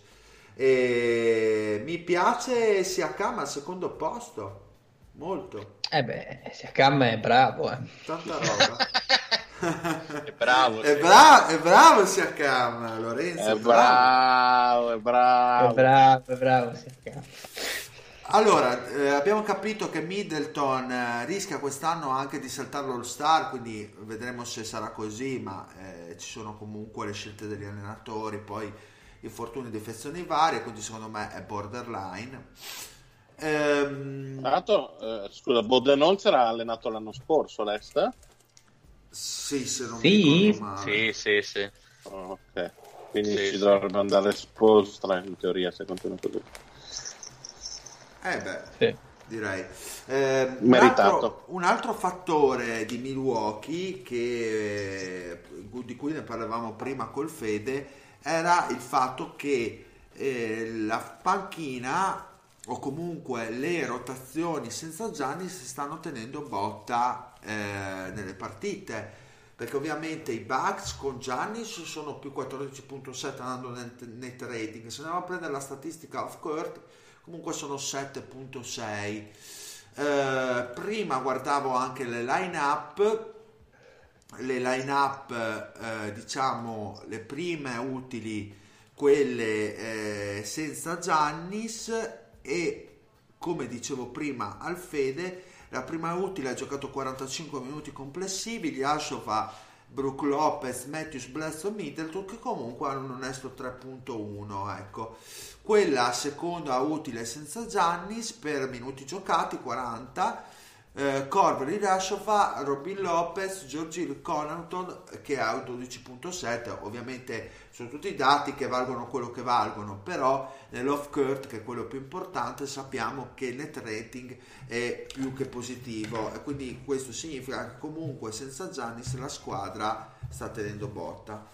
E mi piace Siakam al secondo posto, molto. Eh beh, Siakam è bravo. Eh. Tanta roba. è bravo. È, bra- è bravo Siakam, Lorenzo. È bravo, è bravo. È bravo, è bravo Siakam. Allora, eh, abbiamo capito che Middleton eh, rischia quest'anno anche di saltare l'All Star, quindi vedremo se sarà così, ma eh, ci sono comunque le scelte degli allenatori, poi infortuni e difezioni varie, quindi secondo me è borderline. Ehm... Tra l'altro, eh, scusa, Bodenholzer ha allenato l'anno scorso l'Est? Sì, se non sì. mi ricordo male. Sì, sì, sì. Oh, ok, quindi sì, ci sì. dovrebbe andare Spolstra in teoria se continua così. Eh beh, sì. direi. Eh, Meritato. Un altro, un altro, fattore di Milwaukee che, di cui ne parlavamo prima col Fede era il fatto che eh, la panchina o comunque le rotazioni senza Gianni si stanno tenendo botta eh, nelle partite. Perché ovviamente i Bucks con Giannis sono più 14.7 andando nel net rating se andiamo a prendere la statistica off court comunque sono 7.6 eh, prima guardavo anche le line up le line up eh, diciamo le prime utili quelle eh, senza Giannis e come dicevo prima al Fede la prima utile ha giocato 45 minuti complessivi gli Ashova Brook Lopez, Matthews, Bledsoe, Middleton che comunque hanno un onesto 3.1 ecco. Quella seconda utile senza Giannis per minuti giocati 40 eh, Corver, Rashova, Robin Lopez, Giorgil Connaughton che ha un 12.7 ovviamente sono tutti dati che valgono quello che valgono però nell'off court che è quello più importante sappiamo che il net rating è più che positivo e quindi questo significa che comunque senza Giannis la squadra sta tenendo botta.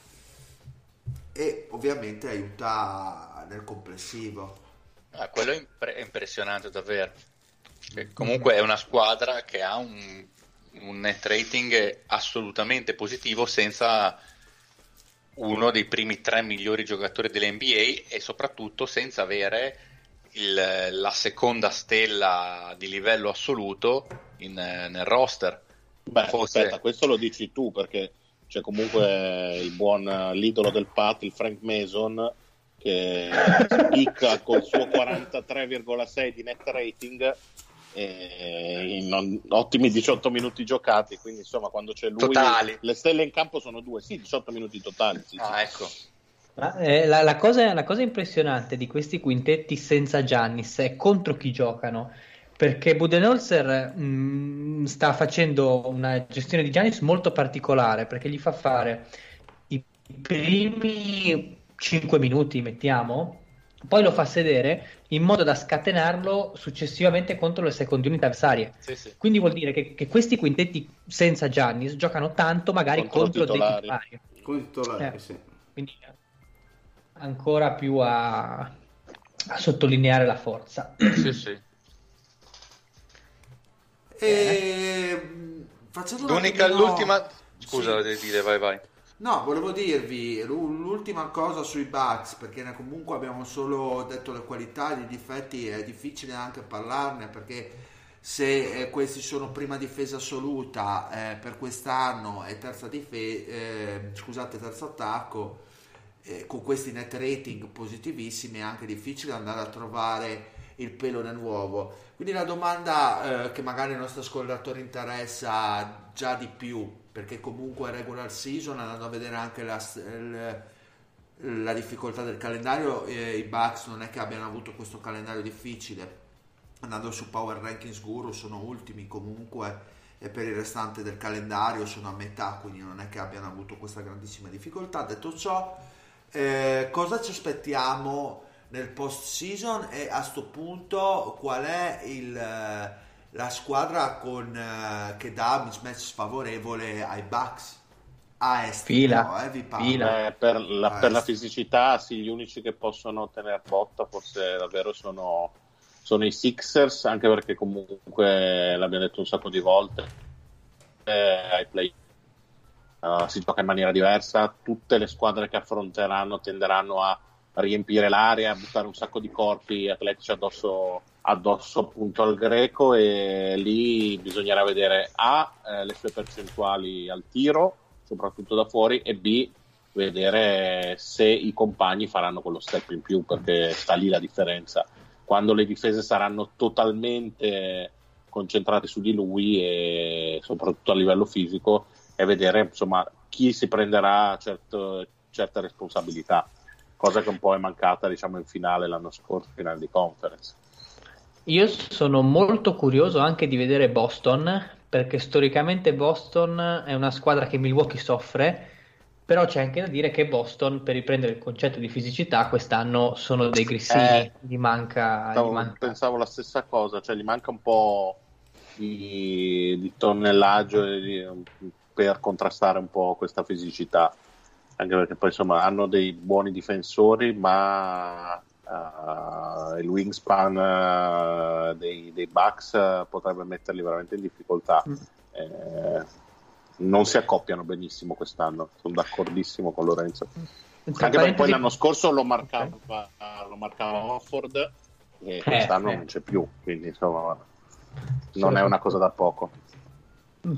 E ovviamente aiuta nel complessivo. Ah, quello è impressionante davvero che comunque è una squadra che ha un, un net rating assolutamente positivo senza uno dei primi tre migliori giocatori dell'NBA e soprattutto senza avere il, la seconda stella di livello assoluto in, nel roster. Beh, Forse... aspetta, questo lo dici tu perché c'è comunque il buon l'idolo del Pat, il Frank Mason, che spicca col suo 43,6 di net rating in ottimi 18 minuti giocati, quindi insomma quando c'è lui totali. le stelle in campo sono due, sì 18 minuti totali. Sì, ah, sì. ecco. Ma, eh, la, la, cosa, la, cosa, impressionante di questi quintetti senza Giannis è contro chi giocano, perché Budenholzer mh, mm, sta facendo una gestione di Giannis molto particolare, perché gli fa fare i primi 5 minuti, mettiamo, poi lo fa sedere in modo da scatenarlo successivamente contro le seconde unità avversarie. Sì, sì. Quindi vuol dire che, che, questi quintetti senza Giannis giocano tanto magari contro, contro dei titolari. Con i titolari, eh, sì. Quindi ancora più a, a sottolineare la forza. Sì, sì. E... L'unica, l'ultima... Scusa, sì. dire, vai, vai. No, volevo dirvi l'ultima cosa sui Bugs, perché comunque abbiamo solo detto le qualità, i difetti, è difficile anche parlarne perché se eh, questi sono prima difesa assoluta eh, per quest'anno e terza difesa, eh, scusate, terzo attacco, eh, con questi net rating positivissimi è anche difficile andare a trovare il pelo nell'uovo. Quindi la domanda eh, che magari il nostro ascoltatore interessa già di più perché comunque regular season andando a vedere anche la, la difficoltà del calendario eh, i Bucks non è che abbiano avuto questo calendario difficile. Andando su Power Rankings Guru sono ultimi comunque e per il restante del calendario sono a metà quindi non è che abbiano avuto questa grandissima difficoltà. Detto ciò eh, cosa ci aspettiamo nel post season e a questo punto qual è il la squadra con, uh, che dà mismatch sfavorevole ai Bucks. A est fila, no, eh, fila. Eh, per, la, per la, fisicità sì, gli unici che possono tenere botta forse davvero sono, sono, i Sixers anche perché comunque l'abbiamo detto un sacco di volte eh, ai play uh, si gioca in maniera diversa tutte le squadre che affronteranno tenderanno a riempire l'area a buttare un sacco di corpi atletici addosso addosso appunto al greco e lì bisognerà vedere A eh, le sue percentuali al tiro, soprattutto da fuori, e B vedere se i compagni faranno quello step in più perché sta lì la differenza. quando le difese saranno totalmente concentrate su di lui e soprattutto a livello fisico e vedere insomma chi si prenderà certo, certe responsabilità cosa che un po' è mancata diciamo in finale l'anno scorso finale di conference io sono molto curioso anche di vedere Boston perché storicamente Boston è una squadra che Milwaukee soffre però c'è anche da dire che Boston, per riprendere il concetto di fisicità, quest'anno sono dei grissini, eh, gli, manca, pensavo, gli manca... Pensavo la stessa cosa, cioè gli manca un po' di, di tonnellaggio di, per contrastare un po' questa fisicità, anche perché poi insomma hanno dei buoni difensori, ma uh, il wingspan uh, dei, dei Bucks uh, potrebbe metterli veramente in difficoltà. Mm. Eh, non si accoppiano benissimo quest'anno, sono d'accordissimo con Lorenzo. Anche perché poi l'anno scorso lo marcava, okay. lo marcava Offord e eh, quest'anno eh. non c'è più, quindi insomma non è una cosa da poco.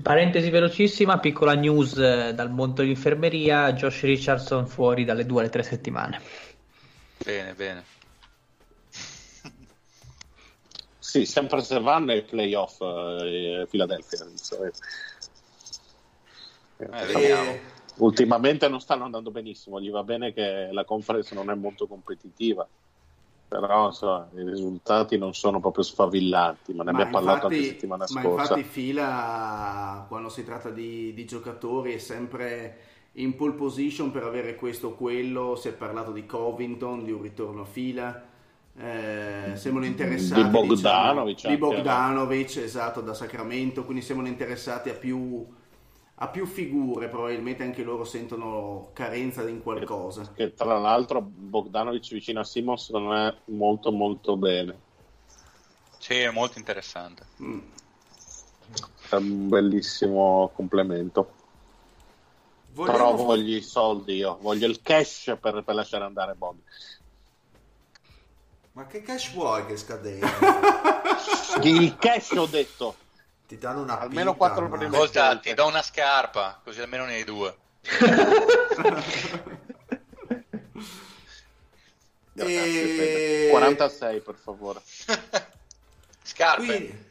Parentesi velocissima, piccola news dal mondo dell'infermeria, Josh Richardson fuori dalle due alle tre settimane. Bene, bene. Sì, sempre se vanno ai playoff eh, Philadelphia. Eh, ultimamente non stanno andando benissimo, gli va bene che la conference non è molto competitiva, però so, i risultati non sono proprio sfavillanti, ma ne ma abbiamo infatti, parlato anche settimana scorsa. Ma infatti fila quando si tratta di, di giocatori è sempre in pole position per avere questo o quello, si è parlato di Covington, di un ritorno a fila. Eh, siamo interessati di Bogdanovic, diciamo, di Bogdanovic esatto da Sacramento quindi siamo interessati a più a più figure, probabilmente anche loro sentono carenza in qualcosa. Che, tra l'altro Bogdanovic vicino a Simons non è molto molto bene. Sì, è molto interessante. Mm. È un bellissimo complemento. Volevo... Però voglio i soldi io, voglio il cash per, per lasciare andare Bobby. Ma che cash vuoi che scadeva? il cash ho detto ti danno una almeno pita, 4 prime Ascolta, ti do una scarpa, così almeno ne hai due. e... 46 per favore. Scarpe. Quindi,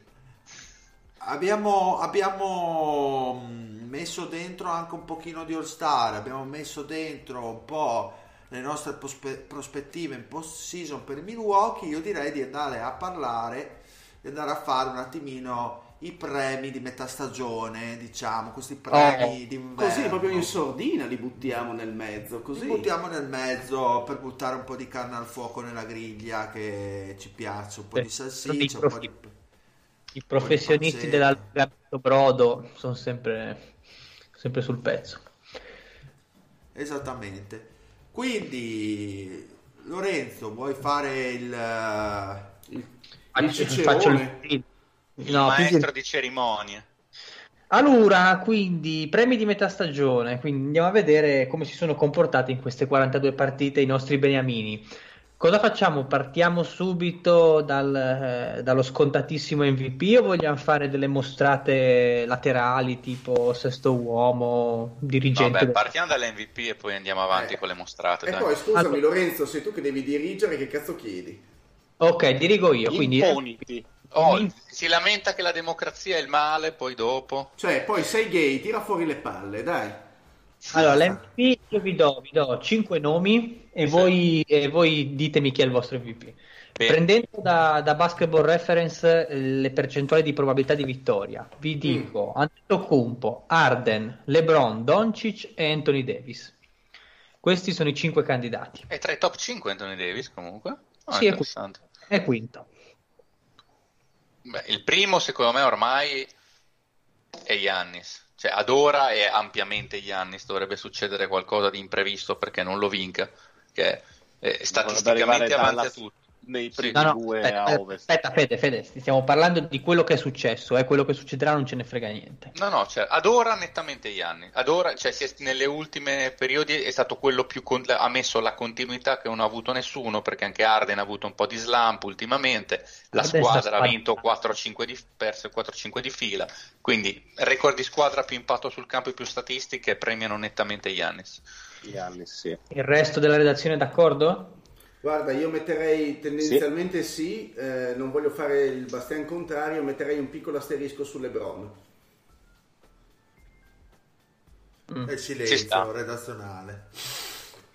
abbiamo, abbiamo mm, messo dentro anche un pochino di All Star, abbiamo messo dentro un po' le nostre prospe- prospettive in post season per Milwaukee. Io direi di andare a parlare, di andare a fare un attimino i premi di metà stagione, diciamo, questi premi oh, d'inverno. Così proprio in sordina li buttiamo nel mezzo, così. Li buttiamo nel mezzo per buttare un po' di carne al fuoco nella griglia che ci piace, un po' di salsiccia, un po' di... I professionisti dell'allungamento brodo sono sempre, sempre sul pezzo. Esattamente. Quindi, Lorenzo, vuoi fare il... il, il, il faccio il no, maestro di cerimonie. Allora, quindi premi di metà stagione, quindi andiamo a vedere come si sono comportati in queste 42 partite i nostri beniamini. Cosa facciamo? Partiamo subito dal, eh, dallo scontatissimo MVP o vogliamo fare delle mostrate laterali tipo sesto uomo, dirigente? Vabbè, partiamo dall'MVP e poi andiamo avanti eh, con le mostrate. E dai. poi scusami allora... Lorenzo, sei tu che devi dirigere, che cazzo chiedi? Ok, dirigo io. Quindi, Imponiti. Oh, si lamenta che la democrazia è il male, poi dopo. Cioè, poi sei gay, tira fuori le palle, dai. Allora, l'MVP io vi do, vi do 5 nomi e, sì. voi, e voi ditemi chi è il vostro MVP. Bene. Prendendo da, da, Basketball Reference eh, le percentuali di probabilità di vittoria, vi mm. dico mm. Antetokounmpo, Arden, LeBron, Doncic e Anthony Davis. Questi sono i 5 candidati. E tra i top 5 Anthony Davis comunque? Oh, sì, è, è quinto. Beh, il primo secondo me ormai è Yannis. Cioè, ad ora è ampiamente Yannis, dovrebbe succedere qualcosa di imprevisto perché non lo vinca, che è statisticamente avanti a tutti nei primi no, no, due aspetta, a ovest. Aspetta, Fede, Fede, stiamo parlando di quello che è successo, eh? quello che succederà non ce ne frega niente. No, no, cioè, ad ora nettamente gli anni. Ad ora, cioè, nelle ultime periodi è stato quello più con- ha messo la continuità che non ha avuto nessuno, perché anche Arden ha avuto un po' di slump ultimamente, la Adesso squadra ha vinto 4-5 di, perso 4-5 di fila, quindi record di squadra più impatto sul campo e più statistiche premiano nettamente Giannis. Giannis sì. Il resto della redazione è d'accordo? Guarda, io metterei tendenzialmente sì, sì eh, non voglio fare il bastian contrario, metterei un piccolo asterisco su LeBron. Mm. E silenzio redazionale.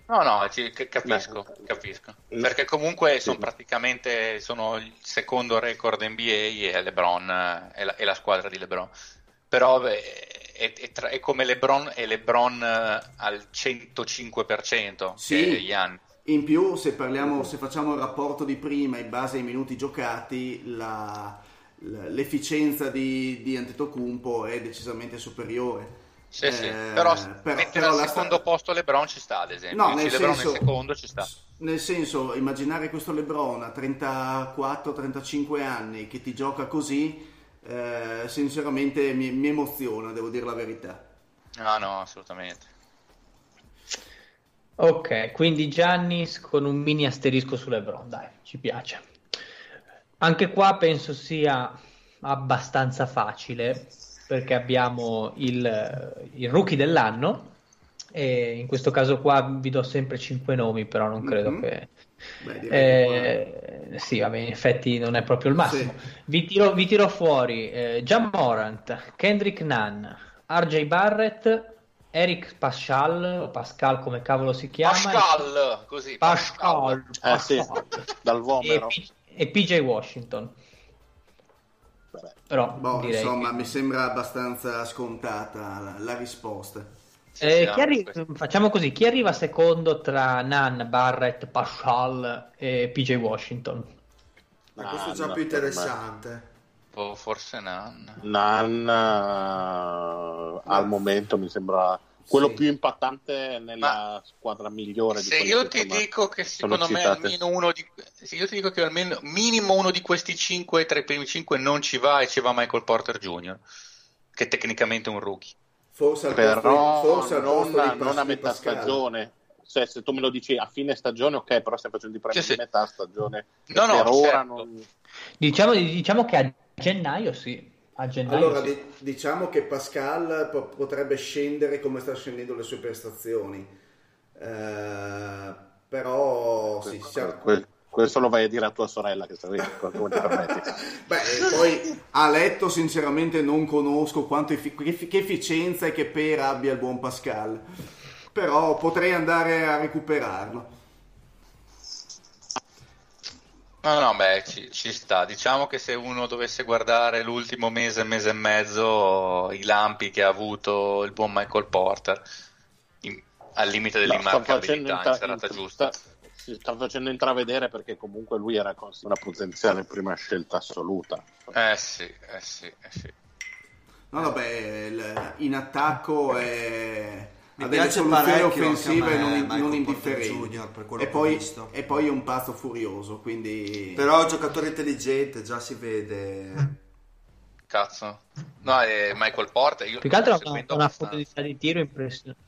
No, no, ci, capisco, capisco. Perché comunque sono praticamente sono il secondo record NBA e LeBron è la, è la squadra di LeBron. Però è, è, è, è, come LeBron e LeBron al 105% sì. gli anni. In più, se, parliamo, se facciamo il rapporto di prima in base ai minuti giocati, la, l'efficienza di, di Antetokounmpo è decisamente superiore. Sì, sì. Eh, però, però mettere al secondo sta... posto LeBron ci sta, ad esempio. No, nel LeBron senso, nel secondo ci sta. Nel senso, immaginare questo LeBron a 34-35 anni che ti gioca così, eh, sinceramente mi, mi emoziona, devo dire la verità. No, no, assolutamente. Ok, quindi Giannis con un mini asterisco su LeBron, dai, ci piace. Anche qua penso sia abbastanza facile perché abbiamo il, il rookie dell'anno e in questo caso qua vi do sempre 5 nomi, però non credo mm-hmm. che... Beh, eh, sì, vabbè, in effetti non è proprio il massimo. Sì. Vi, tiro, vi, tiro, fuori eh, John Morant, Kendrick Nunn, RJ Barrett, Eric Pascal, o Pascal come cavolo si chiama? Pascal, così. Pascal. Pascal. Eh, sì, dal vomero. E, e PJ Washington. Però, boh, insomma, che... mi sembra abbastanza scontata la, la risposta. Eh, arri- facciamo così: chi arriva secondo tra Nan, Barrett, Pascal e PJ Washington? Ma questo è già più interessante. Oh, forse Nan. Nan uh, al momento mi sembra quello sì. più impattante nella Ma squadra migliore se io ti dico che secondo me almeno uno di se io ti dico che almeno minimo uno di questi cinque tra i primi cinque non ci va e ci va Michael Porter Jr che tecnicamente è un rookie forse al però posto, forse non, non, non a metà Pascal. stagione cioè, se tu me lo dici a fine stagione, ok, però stiamo facendo i premi sì, di metà stagione. No, no, per certo. ora non... diciamo, diciamo che a gennaio sì a gennaio. Allora, sì. diciamo che Pascal po- potrebbe scendere come sta scendendo le sue prestazioni, eh, però sì, siamo... que- questo lo vai a dire a tua sorella che come ti permetti. Beh, poi a letto sinceramente non conosco quanto effi- che efficienza e che pera abbia il buon Pascal, però potrei andare a recuperarlo. No, no, beh, ci, ci, sta. Diciamo che se uno dovesse guardare l'ultimo mese, mese e mezzo, i lampi che ha avuto il buon Michael Porter, in, al limite dell'immarcabilità no, in serata giusta. Si sta facendo intravedere perché comunque lui era una potenziale prima scelta assoluta. Eh sì, eh sì, eh sì. No, vabbè, in attacco è mi piace soluzioni offensive non, non indifferenti. Junior, e, poi, e poi è un pazzo furioso quindi... però è un giocatore intelligente già si vede. Cazzo. No è Michael Porter io più che altro ha una, una fluidità di tiro impressionante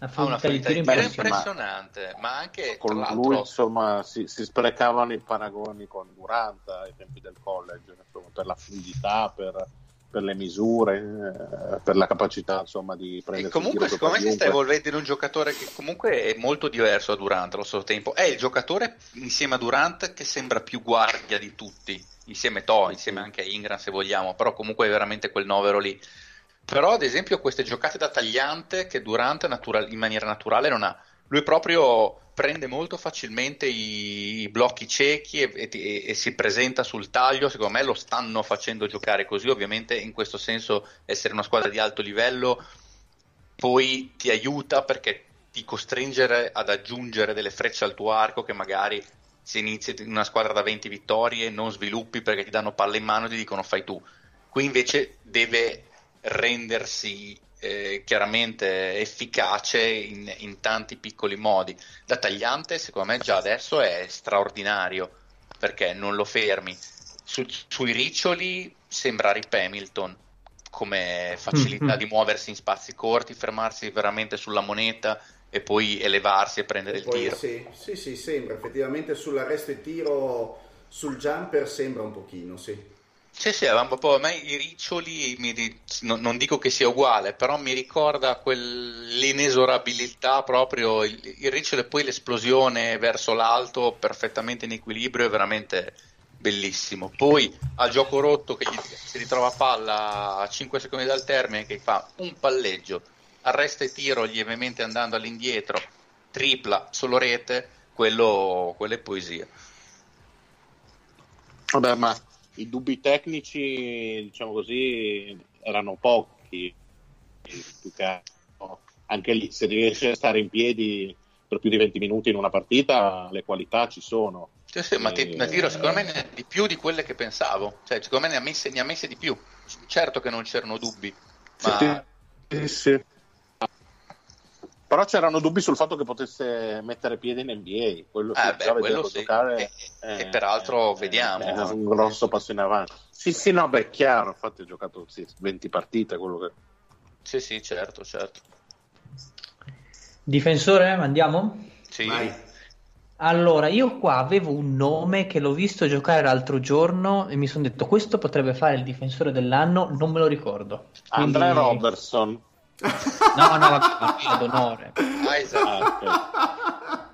una, una di tiro impressionante. impressionante ma anche con lui insomma si, si, sprecavano i paragoni con Durant ai tempi del college per la fluidità per per le misure, eh, per la capacità insomma di prendere. E comunque, secondo me, si sta evolvendo in un giocatore che comunque è molto diverso da Durant allo stesso tempo. È il giocatore insieme a Durant che sembra più guardia di tutti, insieme a To, insieme anche a Ingram se vogliamo, però comunque è veramente quel novero lì. Però, ad esempio, queste giocate da tagliante che Durant natural- in maniera naturale non ha. Lui proprio prende molto facilmente i, i blocchi ciechi e, e, e, si presenta sul taglio. Secondo me lo stanno facendo giocare così. Ovviamente, in questo senso, essere una squadra di alto livello poi ti aiuta perché ti costringere ad aggiungere delle frecce al tuo arco che magari se inizi in una squadra da 20 vittorie non sviluppi perché ti danno palle in mano e ti dicono fai tu. Qui invece deve rendersi eh, chiaramente efficace in, in, tanti piccoli modi. Da tagliante, secondo me, già adesso è straordinario perché non lo fermi. Su, sui riccioli sembra Rip Hamilton come facilità mm-hmm. di muoversi in spazi corti, fermarsi veramente sulla moneta e poi elevarsi e prendere e il tiro. Sì, sì, sì, sembra effettivamente sull'arresto e tiro sul jumper sembra un pochino, sì. Sì, sì, un po', a me i riccioli, mi, non, non, dico che sia uguale, però mi ricorda quell'inesorabilità proprio, il, il ricciolo e poi l'esplosione verso l'alto, perfettamente in equilibrio, è veramente bellissimo. Poi al gioco rotto che si ritrova palla a 5 secondi dal termine, che fa un palleggio, arresta e tiro lievemente andando all'indietro, tripla, solo rete, quello, quello è poesia. Vabbè, ma i dubbi tecnici, diciamo così, erano pochi. Anche lì, se riesce a stare in piedi per più di 20 minuti in una partita, le qualità ci sono. Sì, sì, ma ti, tiro, secondo me ne di più di quelle che pensavo. Cioè, secondo me ne ha, messe, ne ha messe di più. Certo che non c'erano dubbi, ma... Sì, sì. Però c'erano dubbi sul fatto che potesse mettere piede in NBA. Quello, eh beh, quello sì. Giocare, e, eh, e, peraltro eh, vediamo. È un grosso passo in avanti. Sì, sì, no, beh, chiaro. Infatti, ho giocato sì, 20 partite. Quello che... Sì, sì, certo, certo. Difensore, andiamo? Sì. Vai. Allora, io qua avevo un nome che l'ho visto giocare l'altro giorno e mi sono detto questo potrebbe fare il difensore dell'anno, non me lo ricordo. Quindi... Andre Robertson. No, no, vabbè, ad onore. Isaac.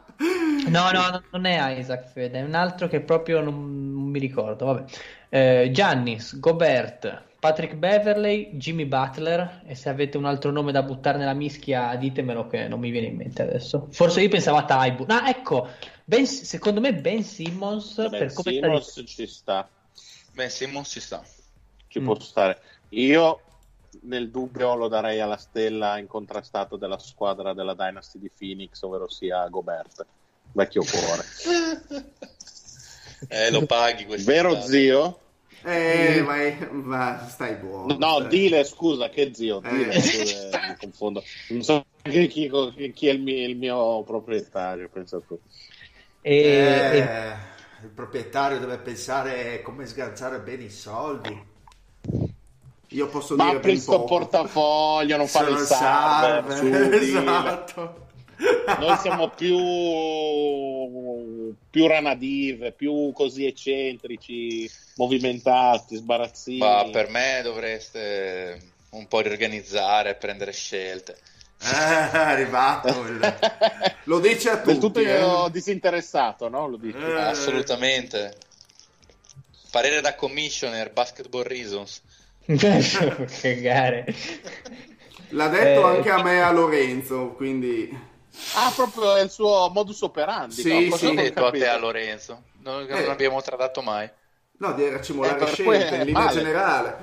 No, no, non è Isaac Fede, è un altro che proprio non, non mi ricordo. Vabbè. Eh, Giannis, Gobert, Patrick Beverley, Jimmy Butler. E se avete un altro nome da buttare nella mischia, ditemelo che non mi viene in mente adesso. Forse io pensavo a Taibu. Ah, ecco, ben, secondo me Ben Simmons. Ben per come Simmons sta ci sta. Ben Simmons ci sta. Ci mm. può stare. Io nel dubbio lo darei alla stella incontrastato della squadra della Dynasty di Phoenix, ovvero sia Gobert, vecchio cuore. eh, lo paghi questo. Vero stato. zio? Eh, ma, ma, stai buono. No, stai. dile scusa, che zio? Eh. Dile, scusa, mi confondo. Non so chi, chi, chi è il mio, il mio, proprietario, pensa tu. Eh. Il proprietario deve pensare come sganciare bene i soldi. Io posso Ma dire apri sto portafoglio, non fare il server, server. esatto. Noi siamo più, più ranadive, più così eccentrici, movimentati, sbarazzini. Ma per me dovreste un po' riorganizzare, prendere scelte. Eh, è arrivato il... lo dice a tutti del tutto eh? disinteressato no? Lo dice. Eh. assolutamente parere da commissioner basketball reasons che gare. L'ha detto eh, anche a me a Lorenzo, quindi... Ah, proprio è il suo modus operandi. Sì, no? sì. detto a te a Lorenzo? Non, eh. non abbiamo trattato mai. No, di racimolare eh, scelte in linea male. generale.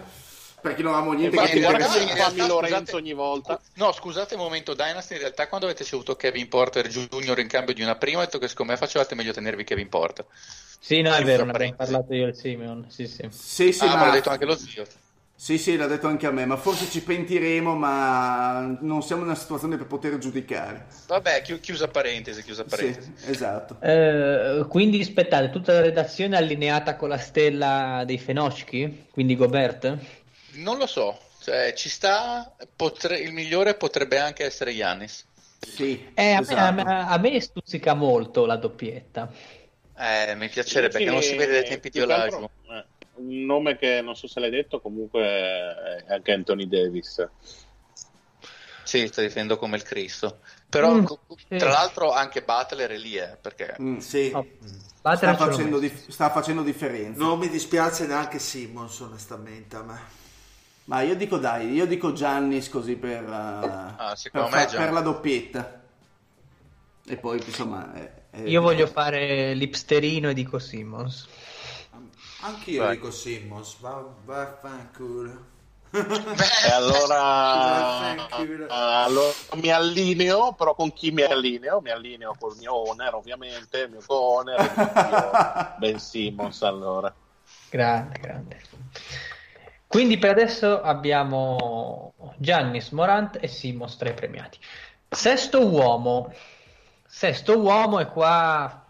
Perché non avevamo niente Infatti, che dire. fammi Lorenzo ogni volta. No, scusate un momento, Dynasty, in realtà quando avete ricevuto Kevin Porter Junior in cambio di una prima, ho detto che secondo me facevate meglio tenervi Kevin Porter. Sì, no, è vero, ne abbiamo parlato io e Simeon. Sì, sì. Sì, sì, ah, ma l'ha detto anche lo zio. Sì, sì, l'ha detto anche a me, ma forse ci pentiremo, ma non siamo in una situazione per poter giudicare. Vabbè, chi- chiusa parentesi, chiusa parentesi. Sì, esatto. Eh, quindi aspettate, tutta la redazione è allineata con la stella dei Fenocchi, quindi Gobert? Non lo so, cioè, ci sta, potre- il migliore potrebbe anche essere Yannis. Sì, eh, esatto. a, me, a, me, a, me, stuzzica molto la doppietta. Eh, mi piacerebbe, sì, perché non si vede dai tempi di Olajuwon. Un nome che non so se l'hai detto, comunque è anche Anthony Davis. Sì, sta difendendo come il Cristo. Però, mm, sì. tra l'altro, anche Butler è lì, eh, perché... Mm, sì. Oh, sta, facendo dif- sta, facendo differenza. Non mi dispiace neanche Simmons, onestamente, a me. Ma io dico dai, io dico Giannis così per, uh, ah, per, fa- per, la doppietta. E poi, insomma... È, è... Io voglio fare l'ipsterino e dico Simmons. Anch'io Vai. dico Simmons, va, vaffanculo. e allora, allora, mi allineo, però con chi mi allineo? Mi allineo col mio owner, ovviamente, il mio co-owner, il mio Ben Simmons allora. Grande, grande. Quindi per adesso abbiamo Giannis, Morant e Simmons tra i premiati. Sesto uomo. Sesto uomo e qua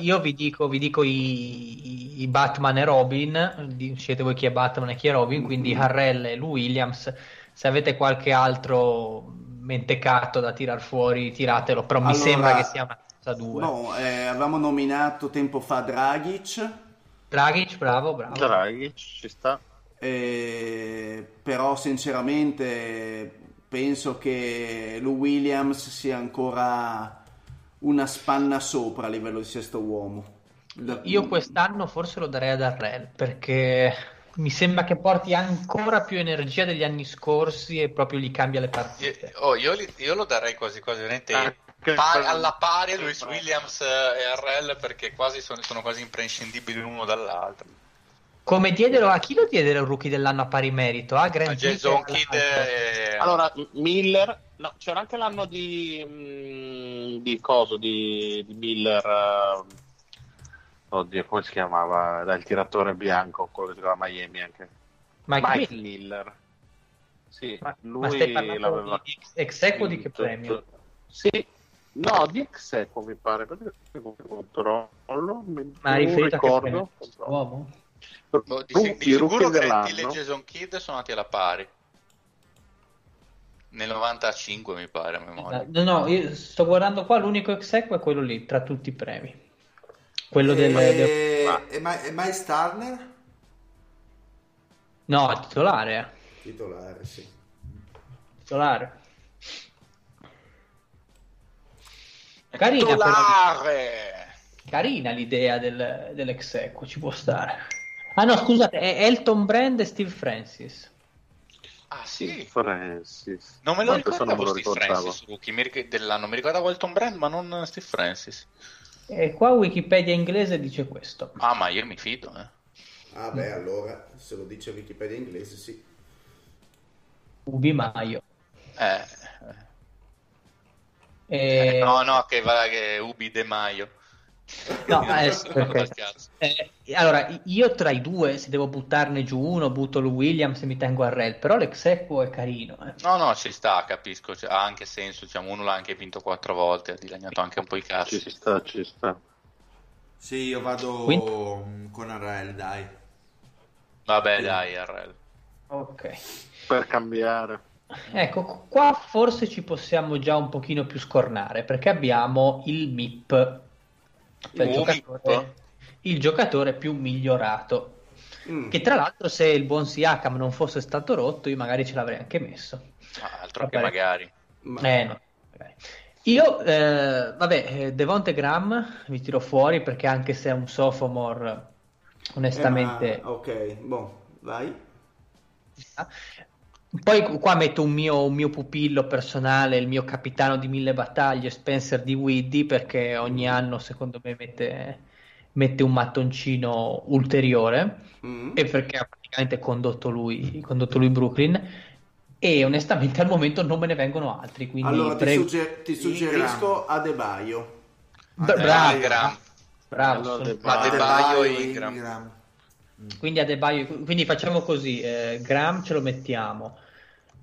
io vi dico, vi dico i, i, Batman e Robin, siete voi chi è Batman e chi è Robin, quindi mm-hmm. Harrell e Lou Williams. Se avete qualche altro mentecato da tirar fuori, tiratelo, però allora, mi sembra che sia una cosa due. No, eh, avevamo nominato tempo fa Dragic. Dragic, bravo, bravo. Dragic, ci sta. eh, però sinceramente penso che Lou Williams sia ancora una spanna sopra a livello di sesto uomo. Io quest'anno forse lo darei ad Arrel perché mi sembra che porti ancora più energia degli anni scorsi e proprio gli cambia le partite. Io, oh, io, io lo darei quasi quasi veramente pari, alla pari a Luis Williams e Arrel perché quasi sono, sono quasi imprescindibili l'uno dall'altro. Come diedero a chi lo diedero il rookie dell'anno a pari merito? A Grant a Jason Kidd e... Allora, Miller, no, c'era anche l'anno di, mm, di coso, di, di Miller. Uh, oddio, come si chiamava? Dai, il tiratore bianco, quello che giocava a Miami anche. Mike, Mike Miller. Miller. Sì, ma, lui ma stai l'aveva di ex equo di che premio? Sì, no, di ex equo mi pare, controllo, ma riferito ricordo. a che uomo? No, di, di sicuro Grant e Jason Kidd sono andati alla pari. Nel 95 mi pare a memoria. No, no, io sto guardando qua, l'unico ex equo è quello lì, tra tutti i premi. Quello e... del... del... E, Ma... e Miles Turner? No, è titolare. Titolare, sì. Titolare. Carina, titolare! Carina l'idea del, dell'ex equo, ci può stare. Ah no, scusate, è Elton Brand e Steve Francis. Ah sì? Francis. Non me lo ricordavo Steve ricordavo. Francis, rookie dell'anno. Mi ricordavo Elton Brand, ma non Steve Francis. E qua Wikipedia inglese dice questo. Ah, ma io mi fido, eh. Ah beh, allora, se lo dice Wikipedia inglese, sì. Ubi Maio. Eh. E... Eh, no, no, che va che Ubi De Maio. No, eh, okay. eh, allora io tra i due, se devo buttarne giù uno, butto lui Williams e mi tengo a Red, però l'exequo è carino. Eh. No, no, ci sta, capisco, cioè, ha anche senso, diciamo, uno l'ha anche vinto quattro volte, ha dilaniato anche un po' i cazzi. Ci sta, ci sta. Sì, io vado Quindi? con Arrel, dai. Vabbè, sì. dai, Arrel. Ok. Per cambiare. Ecco, qua forse ci possiamo già un pochino più scornare, perché abbiamo il MIP cioè il, giocatore, il giocatore più migliorato. Mm. Che tra l'altro, se il buon Siakam non fosse stato rotto, io magari ce l'avrei anche messo. Ah, altro che magari. Eh, no, magari. Io, eh, vabbè, eh, Devonte Graham mi tiro fuori perché anche se è un sophomore, onestamente... Eh, ma... Ok, boh, vai. Poi qua metto un mio, un mio, pupillo personale, il mio capitano di mille battaglie, Spencer di Widdy, perché ogni anno secondo me mette, mette un mattoncino ulteriore mm. e perché ha praticamente condotto lui, condotto lui Brooklyn e onestamente al momento non me ne vengono altri. Quindi allora prego... ti, sugger- ti suggerisco Adebayo. Bra- bravo, Ingram. bravo. Allora, Adebayo e Ingram. Ingram. Quindi Adebayo, quindi facciamo così, eh, Gram ce lo mettiamo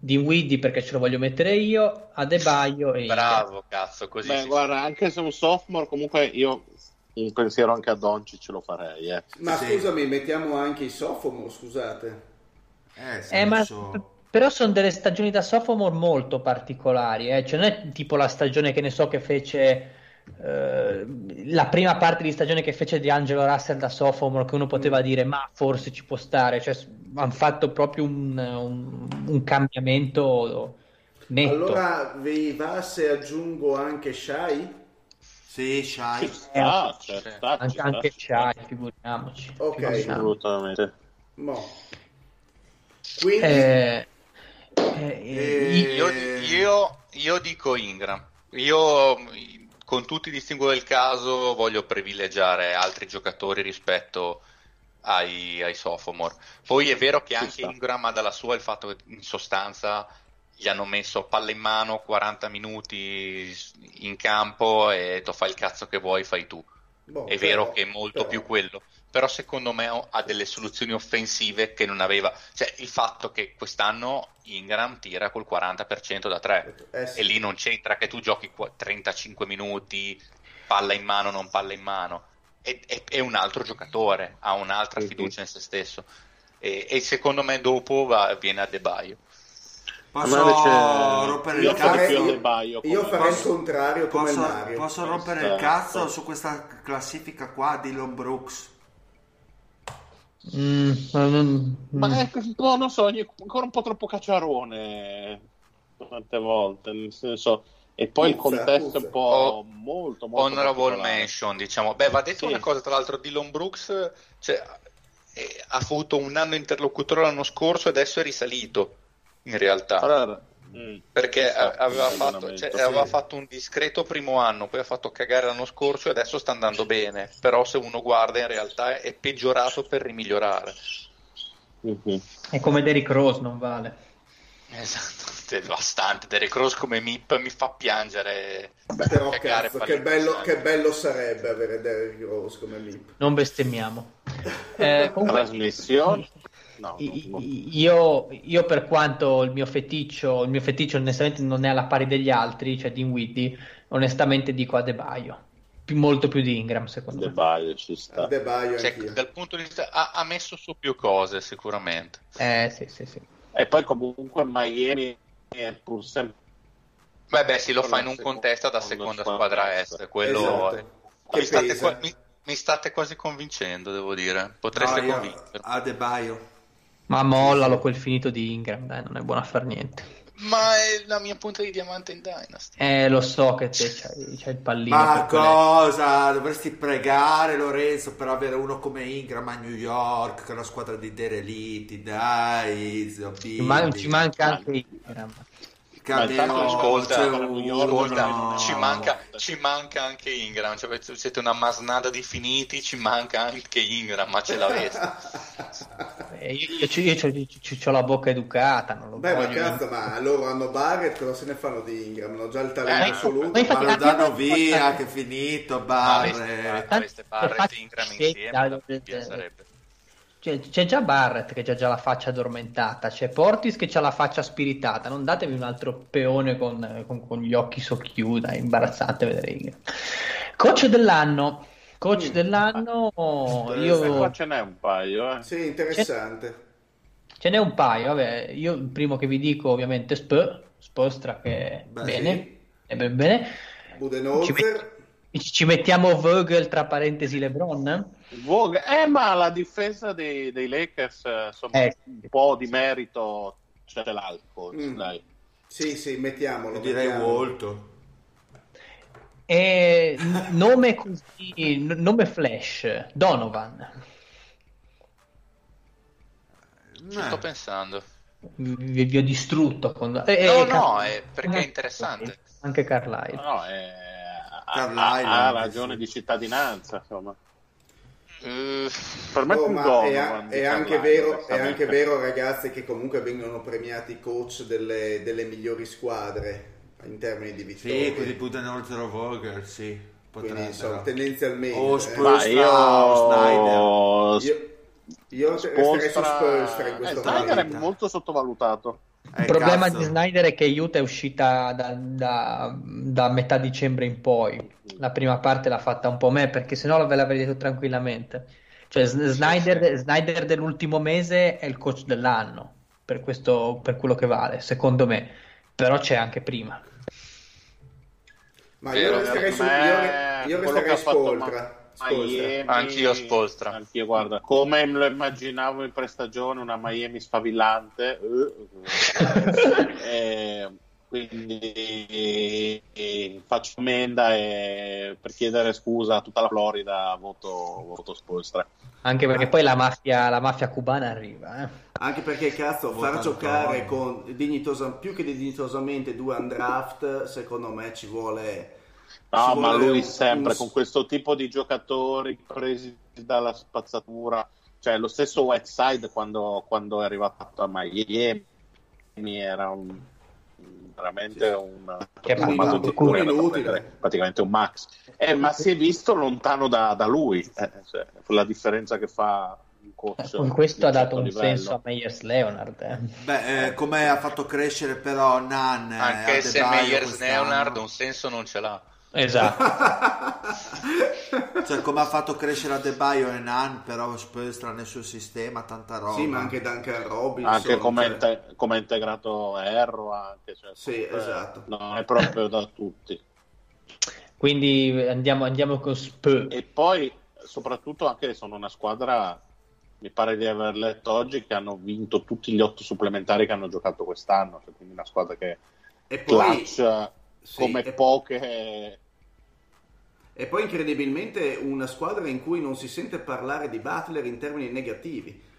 di Widdy perché ce lo voglio mettere io, Adebayo e Bravo, cazzo, così. Beh, guarda, anche se un sophomore, comunque io un pensiero anche a Donci ce lo farei. Eh. Ma sì. scusami, mettiamo anche i sophomore, scusate. Eh, eh ma però sono delle stagioni da sophomore molto particolari, eh? cioè non è tipo la stagione che ne so che fece eh, la prima parte di stagione che fece di Angelo Russell da sophomore che uno poteva mm. dire ma forse ci può stare cioè hanno fatto proprio un, un, un cambiamento netto allora vi va se aggiungo anche Shai? Sì, Shai. Eh, ah, certo, anche, anche Shai, figuriamoci. Ok, assolutamente. Mo. Quindi... Eh, eh, io, io, io dico Ingram. Io con tutti i distinguo del caso voglio privilegiare altri giocatori rispetto ai, ai sophomore. Poi è vero che anche Ingram ha dalla sua il fatto che in sostanza gli hanno messo palla in mano 40 minuti in campo e detto fai il cazzo che vuoi, fai tu. Boh, è però, vero che è molto però. più quello, però secondo me ha delle soluzioni offensive che non aveva. Cioè, il fatto che quest'anno Ingram tira col 40% da 3 eh sì. e lì non c'entra che tu giochi 35 minuti, palla in mano, non palla in mano. È, è, è un altro giocatore, ha un'altra fiducia in se stesso. E, e secondo me dopo va, viene a De Baio. Posso rompere il cazzo? Baio, io farei il contrario come posso, Mario. Posso rompere il cazzo su questa classifica qua di Lon Brooks? Mm, mm, Ma è un po', non so, ancora un po' troppo cacciarone tante volte, nel senso... E poi puzza, il contesto è un po' oh, molto, molto honorable mention, diciamo. Beh, va detto sì. una cosa, tra l'altro, Dylan Brooks cioè, eh, ha avuto un anno interlocutore l'anno scorso e adesso è risalito, in realtà. Allora, Mm. Perché aveva fatto, cioè, aveva fatto, un discreto primo anno, poi ha fatto cagare l'anno scorso e adesso sta andando bene. Però se uno guarda in realtà è peggiorato per rimigliorare. Mm-hmm. È come Derrick Rose, non vale. Esatto, devastante. Derrick Rose come MIP mi fa piangere. Beh, però cazzo, che bello, che bello, sarebbe avere Derrick Rose come MIP. Non bestemmiamo. Eh, comunque... Trasmissione No, io, io, per quanto il mio feticcio, il mio feticcio onestamente non è alla pari degli altri, cioè di Dinwiddie, onestamente dico a De Baio. molto più di Ingram secondo De me. Baio ci sta. De Baio cioè, dal punto di vista ha, ha, messo su più cose sicuramente. Eh sì sì sì. E poi comunque Miami è pur sempre Beh, beh, sì, lo fa in un contesto da seconda squadra est, quello esatto. mi, state qua, mi, mi, state quasi convincendo, devo dire. Potreste no, convincere. A De Baio. Ma mollalo quel finito di Ingram, dai, non è buono a far niente. Ma è la mia punta di diamante in Dynasty. Eh, lo so che te c'hai, c'hai il pallino. Ma cosa? Quelle... Dovresti pregare Lorenzo per avere uno come Ingram a New York, che è una squadra di dereliti, dai. Zio, ci, man- ci manca anche Ingram. Cadeo, ascolta, ascolta ci, manca, ci, manca, anche Ingram, cioè, siete una masnada di finiti, ci manca anche Ingram, ma ce l'avete. eh, io, io, io ho la bocca educata, non lo Beh, ma cazzo, ma loro hanno Barrett, cosa se ne fanno di Ingram? Hanno già il talento eh, assoluto. Ma, ma lo danno via, che è finito Barrett. Avreste Barrett e Ingram insieme, sarebbe. Cioè, c'è già Barrett che ha già la faccia addormentata, c'è Portis che ha la faccia spiritata. Non datevi un altro peone con, con, con gli occhi socchiusi, è imbarazzante vedere. Coach dell'anno, coach mm. dell'anno, io... Qua ce n'è un paio, eh. Sì, interessante. Ce... ce n'è un paio, vabbè, io il primo che vi dico ovviamente Sp, Spostra che Beh, bene, sì. è ben bene. Budenholzer. Ci, ci mettiamo Vogel tra parentesi LeBron? Vogel, eh, ma la difesa dei, dei Lakers, insomma, eh. un po' di merito c'è l'alcol, mm. dai. Sì, sì, mettiamolo. Io direi mettiamolo. molto. E nome così, nome flash, Donovan. Ci sto pensando. Vi, vi ho distrutto. Con... Eh, no, eh, no, è perché è interessante. Anche Carlisle. No, è... Carlisle ha, ha ragione sì. di cittadinanza, insomma. Uh, per me oh, ma è, è, anche vero, è, anche vero, ragazzi, che comunque vengono premiati i coach delle, delle, migliori squadre in termini di vittorie. Sì, così buttano oltre Vogel, sì. Quindi insomma, tendenzialmente. O Spurs, eh. io... Snyder. Io, io resterei su Spurs in questo eh, Snyder è molto sottovalutato. Il problema cazzo. di Snyder è che Utah è uscita da, da, da, metà dicembre in poi. La prima parte l'ha fatta un po' me perché sennò ve l'avrei detto tranquillamente. Cioè, Snyder, Snyder dell'ultimo mese è il coach dell'anno per, questo, per quello che vale, secondo me. Però c'è anche prima. Ma io resterei su, io, io resterei su Oltra. Miami, anch'io Spolstra. Anch'io, guarda, come lo immaginavo in prestagione, una Miami sfavillante. eh, quindi faccio ammenda e per chiedere scusa a tutta la Florida voto, voto Spolstra. Anche perché poi la mafia, la mafia cubana arriva. Eh. Anche perché cazzo, far giocare con dignitosa, più che dignitosamente due undraft, secondo me ci vuole No, ma lui un, sempre un... con questo tipo di giocatori presi dalla spazzatura, cioè lo stesso Whiteside quando, quando è arrivato a Miami era un, veramente sì. un, che un inutile, praticamente un max. Eh, ma si è visto lontano da, da lui, eh, cioè, la differenza che fa Coach, con questo ha dato un livello. senso a Meyers Leonard. Eh. Beh, eh, come ha fatto crescere però Nan. Anche se Meyers Leonard un senso non ce l'ha. Esatto. cioè, come ha fatto crescere Adebayo e Nan, però Spolstra nel suo sistema, tanta roba. Sì, ma anche Duncan Robinson. Anche come, cioè... inte- come integrato Erro, anche. Cioè, sì, esatto. Non è proprio da tutti. Quindi andiamo, andiamo con Sp. E poi, soprattutto, anche sono una squadra mi pare di aver letto oggi che hanno vinto tutti gli otto supplementari che hanno giocato quest'anno, cioè quindi una squadra che e poi, clutch sì, come e... poche. E poi incredibilmente una squadra in cui non si sente parlare di Butler in termini negativi.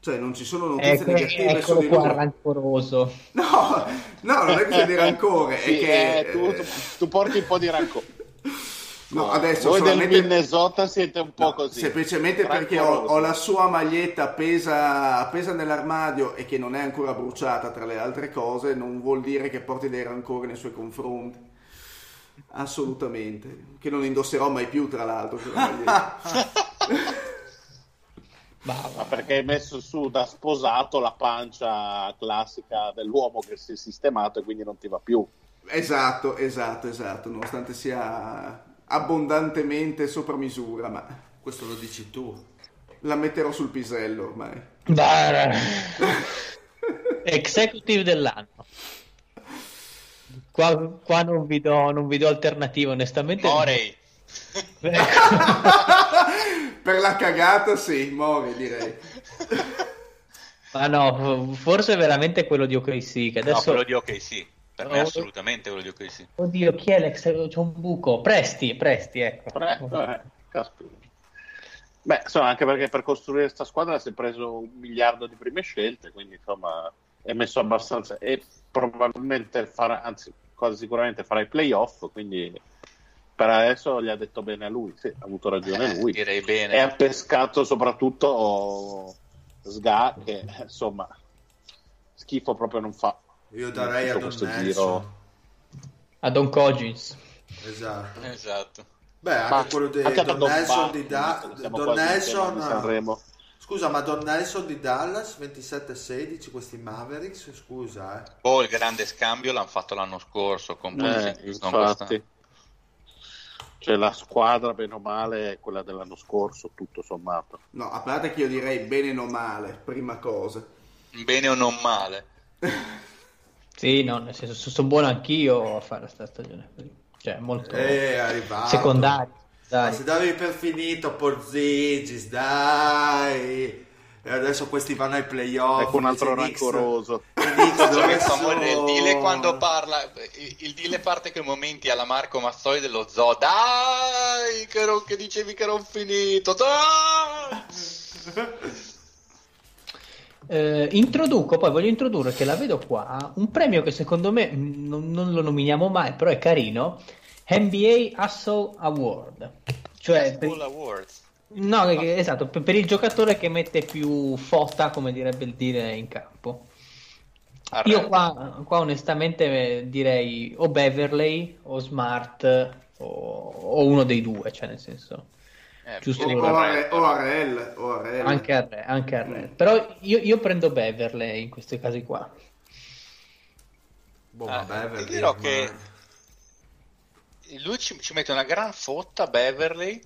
Cioè non ci sono notizie ecco, negative ecco su di lui. rancoroso. No, no, non è che di rancore, sì, è che... Eh, tu, tu, tu porti un po' di rancore. No, adesso Voi solamente... del Minnesota siete un po' no, così. Semplicemente perché ho, ho, la sua maglietta appesa, appesa, nell'armadio e che non è ancora bruciata tra le altre cose, non vuol dire che porti dei rancori nei suoi confronti. Assolutamente. Che non indosserò mai più, tra l'altro. Ma perché hai messo su da sposato la pancia classica dell'uomo che si è sistemato e quindi non ti va più. Esatto, esatto, esatto, nonostante sia abbondantemente sopra misura, ma questo lo dici tu. La metterò sul pisello ormai. Executive dell'anno. Qua, qua non, vi do, non, vi do, alternativa, onestamente. Morey. per la cagata, sì, Mori direi. Ma no, forse veramente quello di OKC. Che adesso... No, quello di OKC. Per me assolutamente quello di OKC. Oddio, chi è l'ex? C'è un buco. Presti, presti, ecco. Pre- eh, Beh, insomma, anche perché per costruire questa squadra si è preso un miliardo di prime scelte, quindi insomma è messo abbastanza e probabilmente farà, anzi quasi sicuramente farà i playoff, quindi per adesso gli ha detto bene a lui, sì, ha avuto ragione eh, lui. Direi bene. E ha pescato soprattutto Sga che insomma schifo proprio non fa. Io darei a Don Nelson. Giro. A Don Coggins. Esatto. esatto. Beh, anche ma quello di anche Don, Don Nelson di da- Don Nelson. Scusa, ma Don Nelson di Dallas 27-16 questi Mavericks, scusa, eh. Oh, il grande scambio l'hanno fatto l'anno scorso con eh, infatti. Cioè la squadra bene o male è quella dell'anno scorso, tutto sommato. No, a parte che io direi bene o male, prima cosa. Bene o non male. Sì, no, nel senso, sono buono anch'io a fare questa stagione. Cioè, molto eh, secondario. Dai. Ma se davi per finito Porzigis, dai. E adesso questi vanno ai playoff. Ecco un altro rancoroso. il Dile quando parla, il Dile parte che momenti alla Marco Mazzoli dello zoo. Dai, che, ero, che dicevi che ero finito. Dai! Eh, introduco, poi voglio introdurre che la vedo qua, un premio che secondo me non, non lo nominiamo mai, però è carino, NBA Hustle Award. Cioè, per... Awards. No, ah. esatto, per, per, il giocatore che mette più fotta, come direbbe il dire, in campo. Arrendo. Io qua, qua, onestamente direi o Beverley o Smart o, o uno dei due, cioè nel senso... Eh, giusto o, o, Are, o Arel, o Arel. Anche Arel, anche Arel. Mm. Però io, io, prendo Beverley in questi casi qua. Boh, ah, Beverley, ti dirò ma... che lui ci, ci, mette una gran fotta Beverley,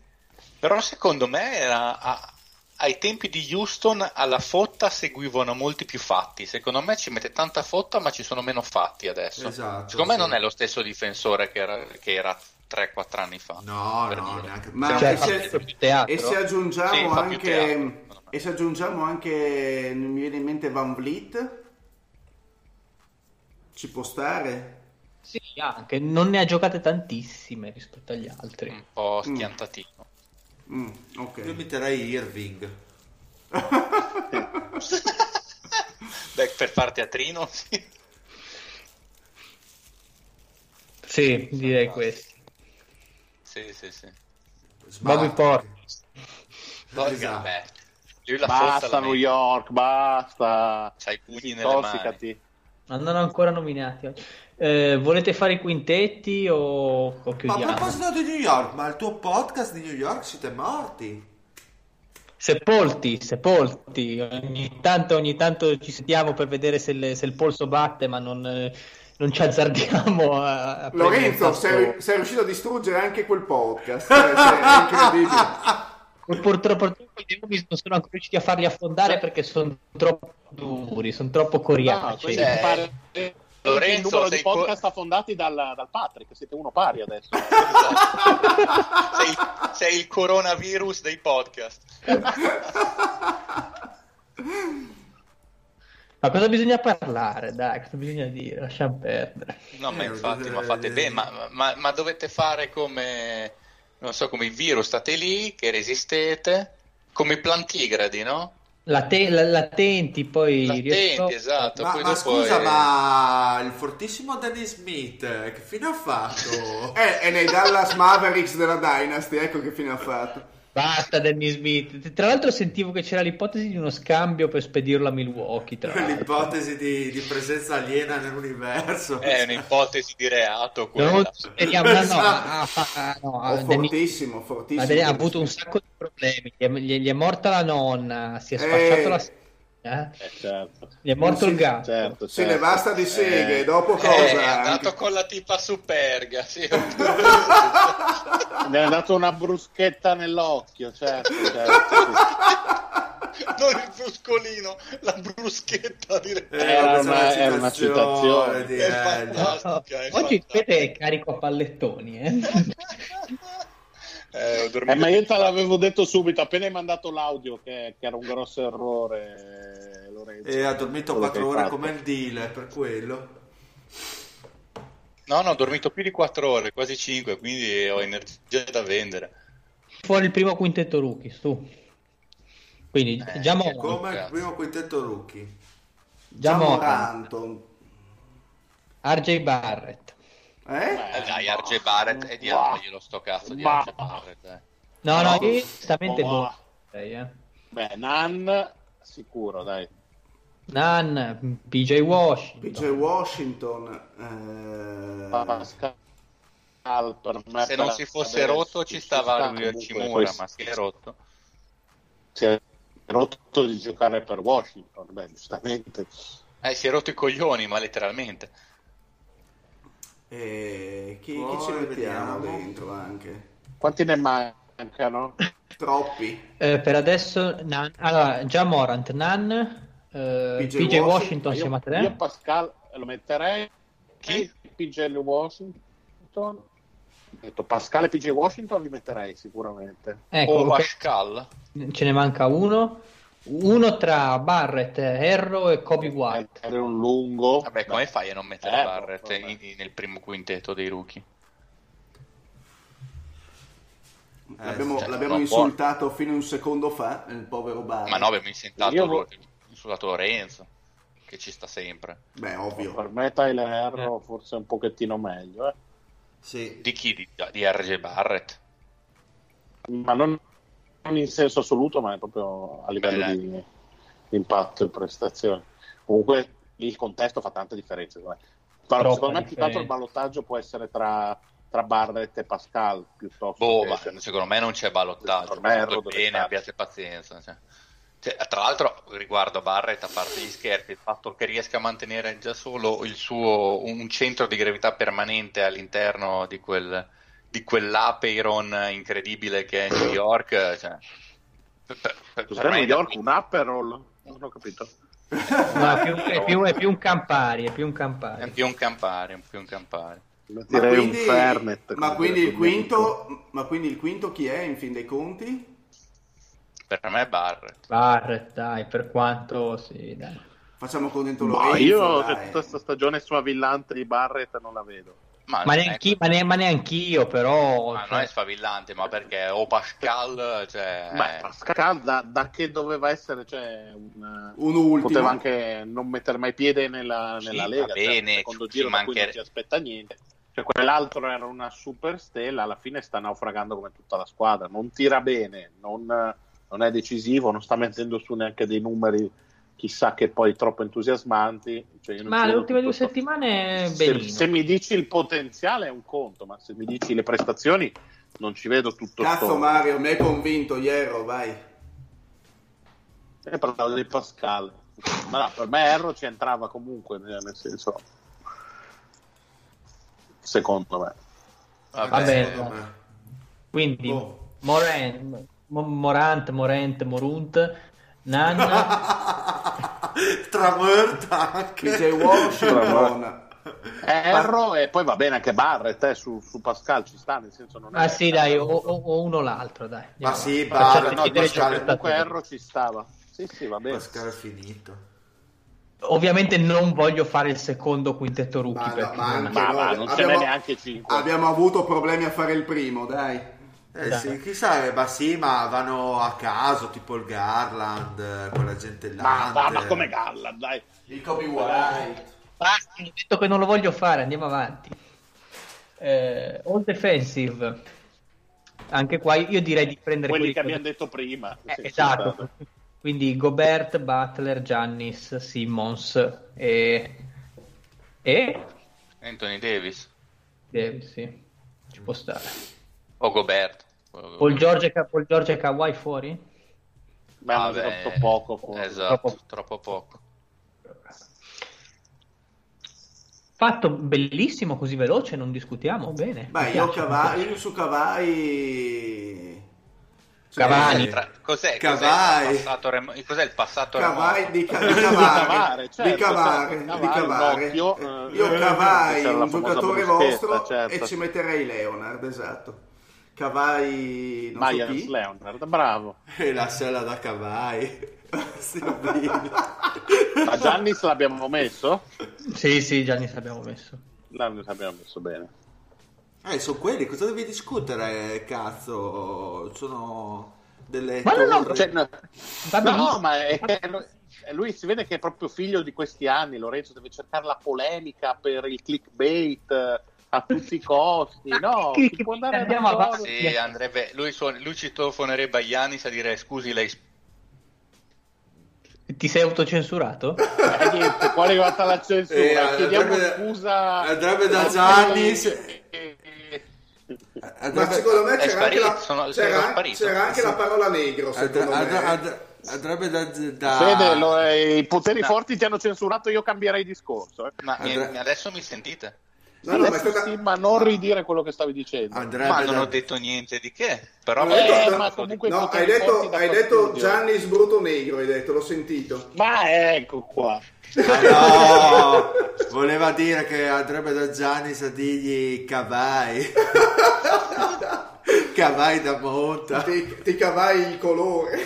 però secondo me era a, ai tempi di Houston alla fotta seguivano molti più fatti. Secondo me ci mette tanta fotta, ma ci sono meno fatti adesso. Esatto, secondo sì. me non è lo stesso difensore che era, che era 3-4 anni fa. No, no, neanche Ma cioè, e, se, e se aggiungiamo sì, anche e se aggiungiamo anche mi viene in mente Van Vliet ci può stare? Sì, anche non ne ha giocate tantissime rispetto agli altri. Un po' schiantatino. Mm. Mm, okay. Io metterei Irving. Beh, per far teatrino, sì. Sì, direi questo. Sì, sì, sì. Bobby Portis. Esatto. basta New York, basta. C'hai i pugni nelle mani. Non hanno ancora nominati. Eh, volete fare i quintetti o, o chiudiamo? Ma a proposito di New York, ma il tuo podcast di New York siete morti? Sepolti, sepolti. Ogni tanto, ogni tanto ci sentiamo per vedere se, le, se il polso batte, ma non non ci azzardiamo a, a Lorenzo sei, sei, riuscito a distruggere anche quel podcast è incredibile purtroppo, purtroppo i nomi non sono ancora riusciti a farli affondare perché sono troppo duri sono troppo coriacei no, pare, Lorenzo, il numero di podcast co- affondati dal, dal, Patrick, siete uno pari adesso. sei, sei, il coronavirus dei podcast. Ma cosa bisogna parlare? Dai, cosa bisogna dire? Lasciamo perdere. No, ma infatti, ma fate bene, ma, ma, ma dovete fare come, non so, come i virus, state lì, che resistete, come i plantigradi, no? La, te- la, la tenti, poi... L'attenti, esatto. Ma, poi ma scusa, è... ma il fortissimo Danny Smith, che fine ha fatto? eh, è nei Dallas Mavericks della Dynasty, ecco che fine ha fatto. Basta Danny Smith. Tra l'altro sentivo che c'era l'ipotesi di uno scambio per spedirlo a Milwaukee. Tra l'ipotesi di, di, presenza aliena nell'universo. È un'ipotesi di reato. No, speriamo, no, no, ah, ah, no, oh, fortissimo, fortissimo. Ha avuto un sacco di problemi. Gli è, gli è morta la nonna, si è spacciato eh. la eh? Eh, certo. Gli è morto sì, il gatto. Certo, certo. Se ne basta di seghe, eh, dopo cosa? Eh, è andato anche... con la tipa superga. Sì. Mi è dato una bruschetta nell'occhio, certo, certo sì. Non il bruscolino, la bruschetta direi. Era, una, era una citazione. Di è fantastica, è Oggi Pete è carico a pallettoni, eh? Eh, eh, ma io te l'avevo detto subito, appena hai mandato l'audio, che, che era un grosso errore. Lorenzo, e ha dormito 4 ore come il deal, per quello. No, no, ho dormito più di 4 ore, quasi 5, quindi ho energia da vendere. Fuori il primo quintetto rookie, su. Quindi eh, già Morant. Come il primo quintetto rookie. Già Morant. RJ Barrett. Eh? eh dai, RJ Barrett e diamoglielo sto cazzo di RJ Barrett. Eh. No, no, io onestamente boh. Eh. Beh, Nan sicuro, dai. Nan, PJ Washington. PJ Washington. Eh... Pascal per me Se non si fosse rotto ci stava lui a Cimura, ma si è rotto. Si è rotto di giocare per Washington, beh, giustamente. Eh, si è rotto i coglioni, ma letteralmente. E chi, chi ci mettiamo dentro anche? Quanti ne mancano? Troppi. Eh, per adesso, Nan, allora, già Morant, Nan, eh, PJ, PJ Washington, Washington siamo a tre. Io Pascal lo metterei. Chi? PJ Washington. Ho detto Pascal e PJ Washington li metterei sicuramente. Ecco, o Pascal. Ce ne manca uno. Uno tra Barrett, Herro e Kobe White. Era un lungo. Vabbè, come fai a non mettere eh, Barrett in, nel primo quintetto dei rookie? Eh, l'abbiamo, cioè, l'abbiamo insultato può. fino a un secondo fa, il povero Barrett. Ma no, abbiamo insultato, Io... insultato Lorenzo, che ci sta sempre. Beh, ovvio. Per me Tyler Herro eh. forse un pochettino meglio. Eh. Sì. Di chi? Di, di RG Barrett? Ma non non in senso assoluto, ma è proprio a livello Beh, di, di, impatto e prestazione. Comunque il contesto fa tante differenze. Però, secondo me più tanto il ballottaggio può essere tra, tra Barrett e Pascal piuttosto boh, che... secondo me non c'è ballottaggio. Bene, stare. abbiate pazienza. Cioè. Cioè, tra l'altro, riguardo a Barrett, a parte gli scherzi, il fatto che riesca a mantenere già solo il suo, un centro di gravità permanente all'interno di quel, di quell'Apeiron incredibile che è New York. Cioè, per, per, per New York un Aperol? Non ho capito. No, è, più, è, più, è più un Campari, è più un Campari. È più un Campari, più un Campari. Ma quindi, un Fernet, ma, quindi il quinto, ma quindi il quinto chi è in fin dei conti? Per me è Barrett. Barrett, dai, per quanto sì, dai. Facciamo contento Lorenzo. io dai. tutta questa stagione suavillante di Barrett non la vedo. Ma, ma, neanche, ma, ne, ma neanch'io, però. Ma cioè... non è sfavillante, ma perché o Pascal. Cioè... Beh, Pascal da, da, che doveva essere, cioè, un, un ultimo. Poteva anche non mettere mai piede nella, nella sì, Lega. Va cioè, bene, cioè, secondo giro mancher... non si aspetta niente. Cioè, quell'altro era una super stella, alla fine sta naufragando come tutta la squadra. Non tira bene, non, non è decisivo, non sta mettendo su neanche dei numeri chissà che poi troppo entusiasmanti. Cioè ma le ultime due settimane, se, se, mi dici il potenziale è un conto, ma se mi dici le prestazioni non ci vedo tutto. Cazzo sto... Mario, mi hai convinto, Iero, vai. E parlavo di Pascal. Ma no, per me Erro ci entrava comunque, nel senso... Secondo me. Vabbè, Vabbè. quindi oh. Morant, Morant, Morant, Morunt Nanna Tramorta anche. PJ Washington Erro e poi va bene anche Barrett eh, su, su, Pascal ci sta nel senso non è ah sì dai o, o, uno o l'altro dai. Ma sì Barrett no, Pascal comunque Erro ci stava. Sì sì va bene. Pascal è finito. Ovviamente non voglio fare il secondo quintetto rookie ma, no, ma, ma, ma non abbiamo, neanche 5 abbiamo avuto problemi a fare il primo dai eh Dai. sì, chissà, ma sì, ma vanno a caso, tipo il Garland, quella gente là. Ma, ma, come Garland, dai. Il Kobe White. Basta, ho detto che non lo voglio fare, andiamo avanti. Eh, all defensive. Anche qua io direi di prendere quelli che abbiamo detto prima. Eh, esatto. Quindi Gobert, Butler, Giannis, Simmons e... e... Anthony Davis. Davis, sì. Ci può stare. O Gobert. Paul George, Paul George e Kawhi fuori? Beh, ah, troppo poco. Fuori. Esatto, troppo... troppo poco. Fatto bellissimo, così veloce, non discutiamo bene. Beh, io, Cavai, io su Cavai... Cavani, tra... cos'è, Cavai. Cos'è, il passato, rem... cos'è il passato Cavai di, ca... di Cavare, certo, di Cavare, certo, di Cavare. Occhio, eh, io Cavai, un giocatore vostro certo. e ci metterei Leonard, esatto. Cavai Myers so Leonard, bravo. E la sella da Cavai. Ma Giannis l'abbiamo messo? Sì, sì, Giannis l'abbiamo messo. Giannis l'abbiamo messo bene. Eh, sono quelli, cosa devi discutere, cazzo? Sono delle... Ma no, no, cioè, no, no, ma è lui si vede che è proprio figlio di questi anni, Lorenzo deve cercare la polemica per il clickbait a tutti i costi, no? Si può andare Andiamo avanti. Sì, andrebbe, lui, suon, lui ci telefonerebbe a Giannis a dire scusi lei ti sei autocensurato? Eh, niente, qua è arrivata la censura. Eh, Chiediamo andrebbe, scusa. Andrebbe da Gianni. Ma secondo me c'era anche, la, sono, c'era, c'era anche la parola negro. Secondo andrebbe, me. Andrebbe, andrebbe da, da... Fede, lo, eh, i poteri no. forti ti hanno censurato. Io cambierei discorso. Eh. Ma Andre... adesso mi sentite? No, no, ma, stata... sì, ma, non ridire quello che stavi dicendo. Andrebbe ma non da... ho detto niente di che. Però eh, detto, ma comunque no, hai detto, hai detto Gianni Sbruto Negro, hai detto, l'ho sentito. Ma ecco qua. Ah, no, voleva dire che andrebbe da Gianni a dirgli cavai. cavai da monta. Ti, ti cavai il colore.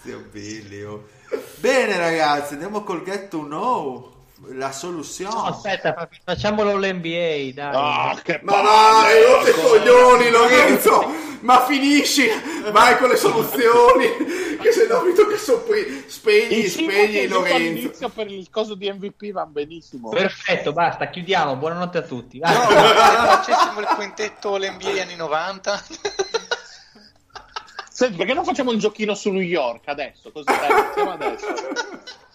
Zio Billy. Oh. Bene ragazzi, andiamo col get to know la soluzione. No, aspetta, facciamolo l'NBA, dai. Oh, che ma dai, non ti coglioni, Lorenzo! ma finisci, vai con le soluzioni, che se no mi tocca soppri... spegni, spegni Lorenzo. Per il coso di MVP va benissimo. Perfetto, basta, chiudiamo, buonanotte a tutti. Vai. No, facessimo il quintetto l'NBA anni 90. Senti, perché non facciamo un giochino su New York adesso? Così dai, adesso.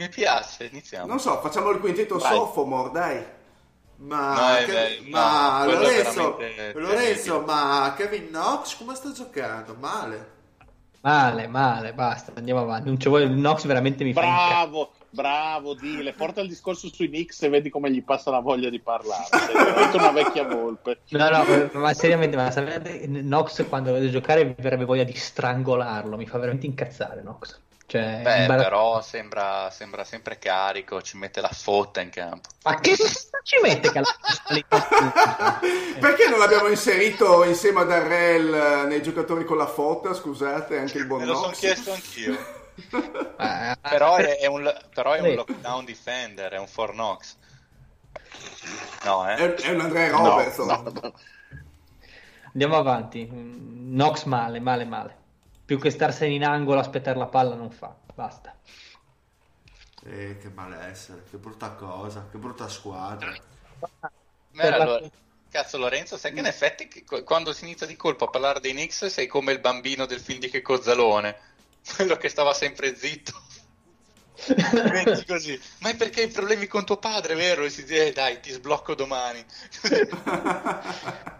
Mi piace, iniziamo. Non so, facciamo il quintetto Vai. sophomore, dai. Ma, no, che, ma no, Lorenzo, Lorenzo ma Kevin Knox come sta giocando? Male. Male, male, basta, andiamo avanti. Non ci vuole il Knox veramente mi bravo, fa Bravo, Dile, porta il discorso sui Knicks e vedi come gli passa la voglia di parlare. Veramente una vecchia volpe. No, no, ma seriamente, ma sapete, Knox quando vede giocare mi verrebbe voglia di strangolarlo, mi fa veramente incazzare Knox. Cioè, Beh, bar... però sembra, sembra, sempre carico, ci mette la fotta in campo. Ma che ci mette che Perché non l'abbiamo inserito insieme a Darrell eh, nei giocatori con la fotta, scusate, anche il buon Me lo sono chiesto anch'io. eh, però, è, è, un, però è un lockdown defender, è un Fornox. No, eh? È, è un Andrea Robertson. No, no. Andiamo avanti. Nox male, male, male più che starsene in angolo a aspettare la palla non fa, basta. Eh, che malessere, che brutta cosa, che brutta squadra. Beh, allora, cazzo Lorenzo, sai che in effetti quando si inizia di colpo a parlare dei Knicks sei come il bambino del film di Che Cozzalone, quello che stava sempre zitto. così, ma è perché hai problemi con tuo padre, vero? E si dice, eh, dai, ti sblocco domani.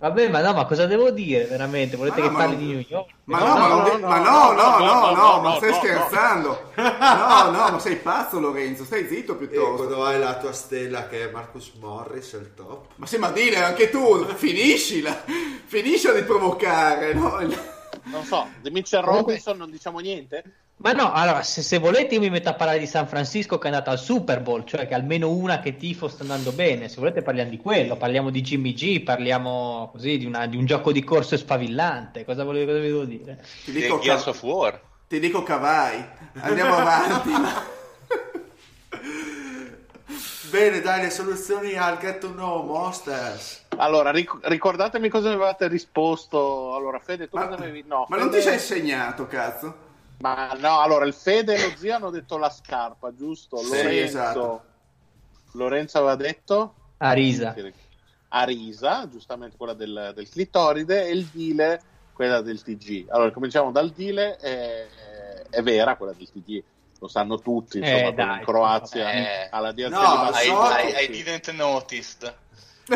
Vabbè, ma no, ma cosa devo dire veramente? Volete che parli di New York? Ma no, ma no, ma no, no, no, no, ma stai scherzando? No, no, ma sei pazzo Lorenzo, stai zitto piuttosto. E quando hai la tua stella che è Marcus Morris, è il top. Ma sì, ma dire anche tu, finiscila, finiscila di provocare, no? Non so, di Mitchell Robinson non diciamo niente? Ma no, allora, se, se, volete io mi metto a parlare di San Francisco che è andata al Super Bowl, cioè che almeno una che tifo sta andando bene. Se volete parliamo di quello, parliamo di Jimmy G, parliamo così di, una, di un gioco di corso spavillante. Cosa volevo, cosa volevo dire? Ti dico, Gears of War. Ti dico Cavai. Andiamo avanti. Bene, dai, le soluzioni al Get to Know Monsters. Allora, ric- ricordatemi cosa avevate risposto. Allora, Fede, tu ma, cosa avevi... No, ma Fede... non ti sei segnato, cazzo? Ma no, allora il Fede e lo zio hanno detto la scarpa, giusto? Sì, Lorenzo, esatto. Lorenzo aveva detto Arisa. Arisa, giustamente quella del, del, clitoride, e il Dile, quella del TG. Allora, cominciamo dal Dile, è, è vera quella del TG. Lo sanno tutti, insomma, eh, dai, in Croazia eh. alla No, DRT I, I, I didn't noticed.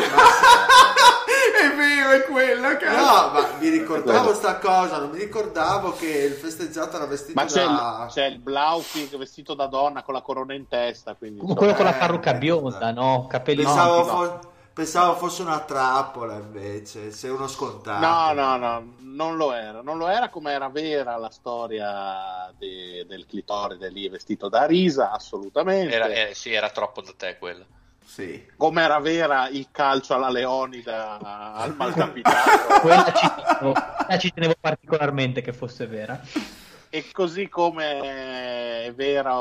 È vero, è quella, cazzo. No, ma mi ricordavo sta cosa, non mi ricordavo che il festeggiato era vestito Ma c'è, da... il, c'è il Blaufig vestito da donna con la corona in testa. Quindi, Quello insomma, con la Eh, parrucca bionda, no? Capelli Pensavo, no. fo- pensavo fosse una trappola invece, sei uno scontato. No, no, no, non lo era. Non lo era come era vera la storia de- del clitoride lì vestito da risa, assolutamente. Era, eh, sì, era troppo da te quello. Sì. Come era vera il calcio alla Leonida al malcapitato. Quella ci, tenevo, quella ci tenevo particolarmente che fosse vera. e così come è vera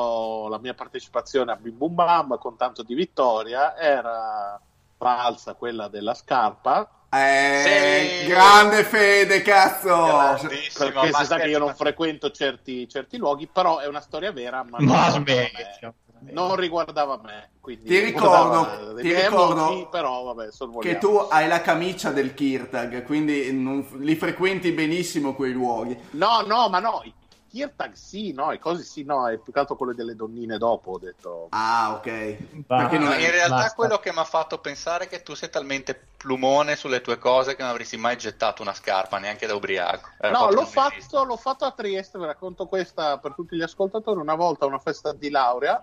la mia partecipazione a Bim Bum Bam con tanto di vittoria, era falsa quella della scarpa. Eh, Sì. grande fede, cazzo. Perché si sa che io non frequento certi, certi luoghi, però è una storia vera, ma, Ma smetti. Non riguardava me. Quindi Ti ricordo- ti miei ricordo amici, però vabbè. Che tu hai la camicia del Kirtag, quindi non- li frequenti benissimo quei luoghi. No, no, ma no, i Kirtag sì, no, i cosi sì, no, è più che altro quello delle donnine dopo, ho detto. Ah, ok. Perché non in realtà basta. quello che mi ha fatto pensare è che tu sei talmente plumone sulle tue cose che non avresti mai gettato una scarpa neanche da ubriaco. Era No, proprio l'ho fatto, l'ho fatto a Trieste, vi racconto questa per tutti gli ascoltatori, una volta a una festa di laurea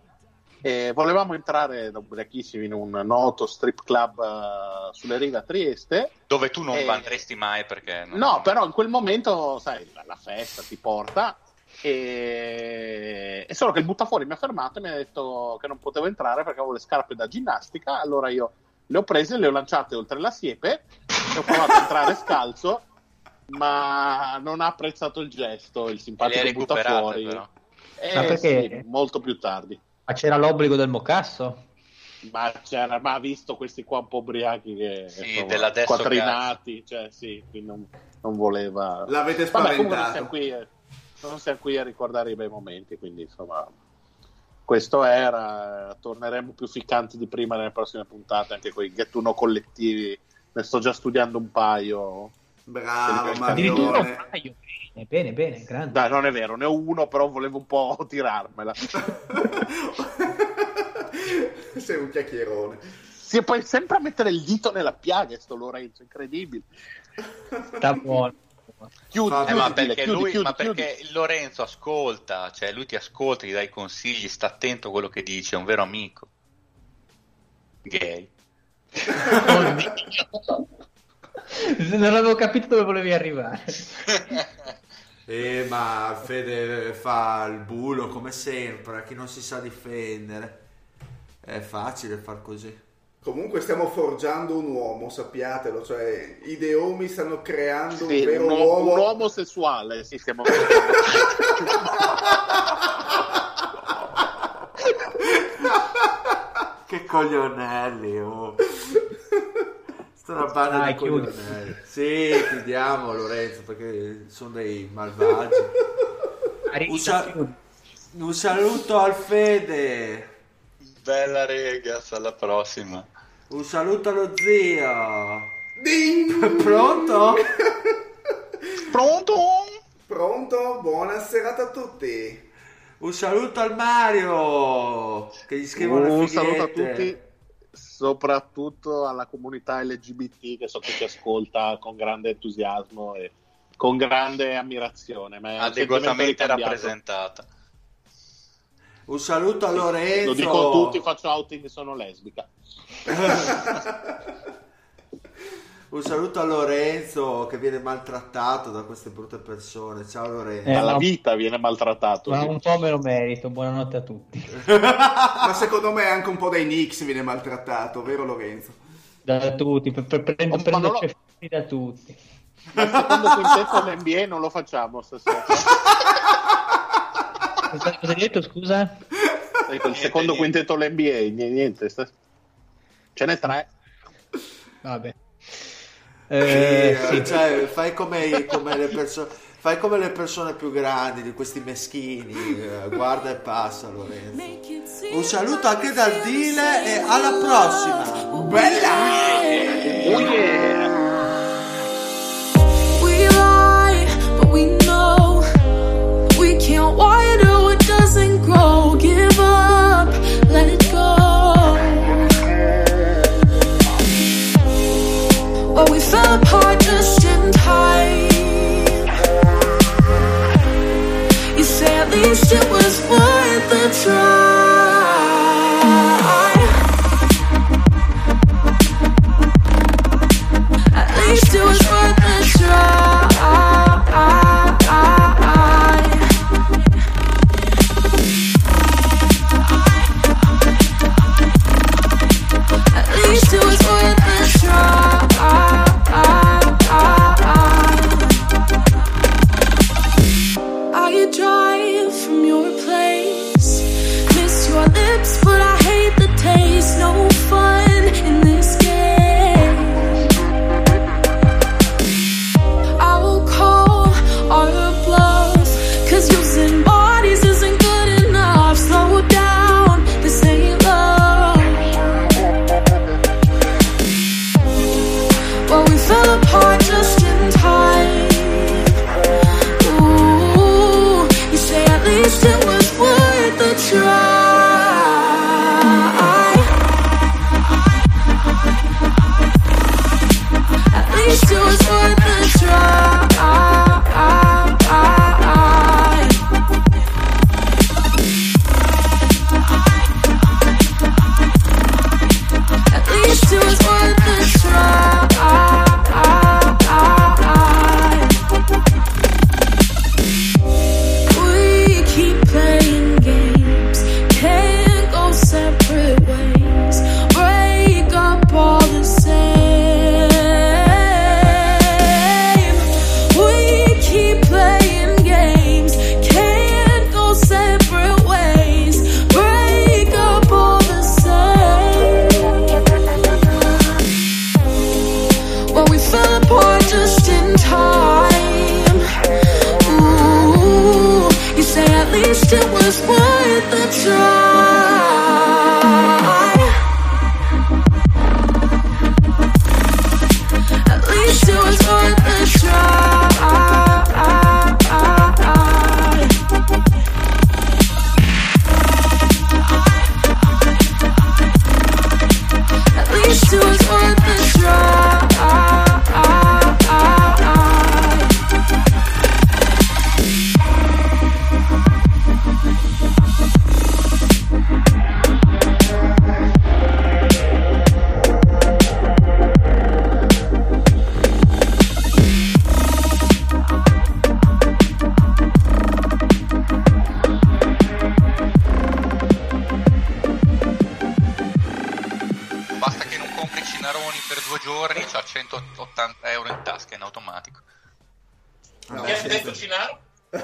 e volevamo entrare da ubriachissimi in un noto strip club eh, sulle rive a Trieste. Dove tu non Eh, andresti mai perché... non- No, però in quel momento, sai, la, la festa ti porta e... e solo che il buttafuori mi ha fermato e mi ha detto che non potevo entrare perché avevo le scarpe da ginnastica, allora io le ho prese, le ho lanciate oltre la siepe e ho provato a entrare scalzo, ma non ha apprezzato il gesto, il E simpatico buttafuori. però. Eh, Ma perché? sì, molto più tardi. Ma c'era l'obbligo del mocasso? Ma, c'era, ma ha visto questi qua un po' ubriachi che Sì, insomma, dell'adesso quattrinati, cioè sì, quindi non, non voleva. L'avete Vabbè, comunque non spaventato. siamo, qui, non siamo qui a ricordare i bei momenti, quindi insomma, questo era. Torneremo più ficcanti di prima nelle prossime puntate, anche con i gettuno collettivi. Ne sto già studiando un paio. Bravo, Addirittura un paio. Bene, bene, bene, grande. Dai, non è vero, ne ho uno, però volevo un po' tirarmela. Sei un chiacchierone. Si può sempre mettere il dito nella piaga, sto Lorenzo, incredibile. Sta buono. Chiudi, Eh, chiudi, ma perché, chiudi, lui, chiudi, ma perché Lorenzo ascolta, cioè lui ti ascolta, ti dà i consigli, sta attento a quello che dice, è un vero amico. Gay. Non avevo capito dove volevi arrivare. Eh, ma Fede fa il bulo come sempre, a chi non si sa difendere. È facile far così. Comunque stiamo forgiando un uomo, sappiatelo, cioè i deomi stanno creando Sì, un vero un, uomo. un uomo sessuale, sì, stiamo Che coglionelli, oh. Sta una banda Dai, di chiudi. coglionelli. Sì, chiudiamo Lorenzo perché sono dei malvagi. Usa- chiudi. Un saluto al Fede. Bella regas, alla prossima. Un saluto allo zio. Ding! Pronto? Pronto? Pronto? Buona serata a tutti. Un saluto al Mario che gli scrivono le Un saluto a tutti, soprattutto alla comunità LGBT che so che ci ascolta con grande entusiasmo e con grande ammirazione. Ma Adeguatamente rappresentata. Un saluto a Lorenzo. Lo dico a tutti, faccio outing, sono lesbica. Un saluto a Lorenzo che viene maltrattato da queste brutte persone. Ciao Lorenzo. Eh, Dalla vita viene maltrattato. Ma un po' me lo merito. Buonanotte a tutti. ma secondo me anche un po' dai Knicks viene maltrattato, vero Lorenzo? Da tutti, per, per, prendo, oh, prendo lo... da tutti. Ma il secondo quintetto all'NBA non lo facciamo stasera. Cosa hai detto, scusa? Il secondo quintetto all'NBA, niente. Ce n'è tre. Vabbè. Eh, sì, cioè, fai come, come le persone fai come le persone più grandi di questi meschini eh, guarda e passa Lorenzo. Un saluto anche dal Dile e alla prossima. Bella! Oh yeah.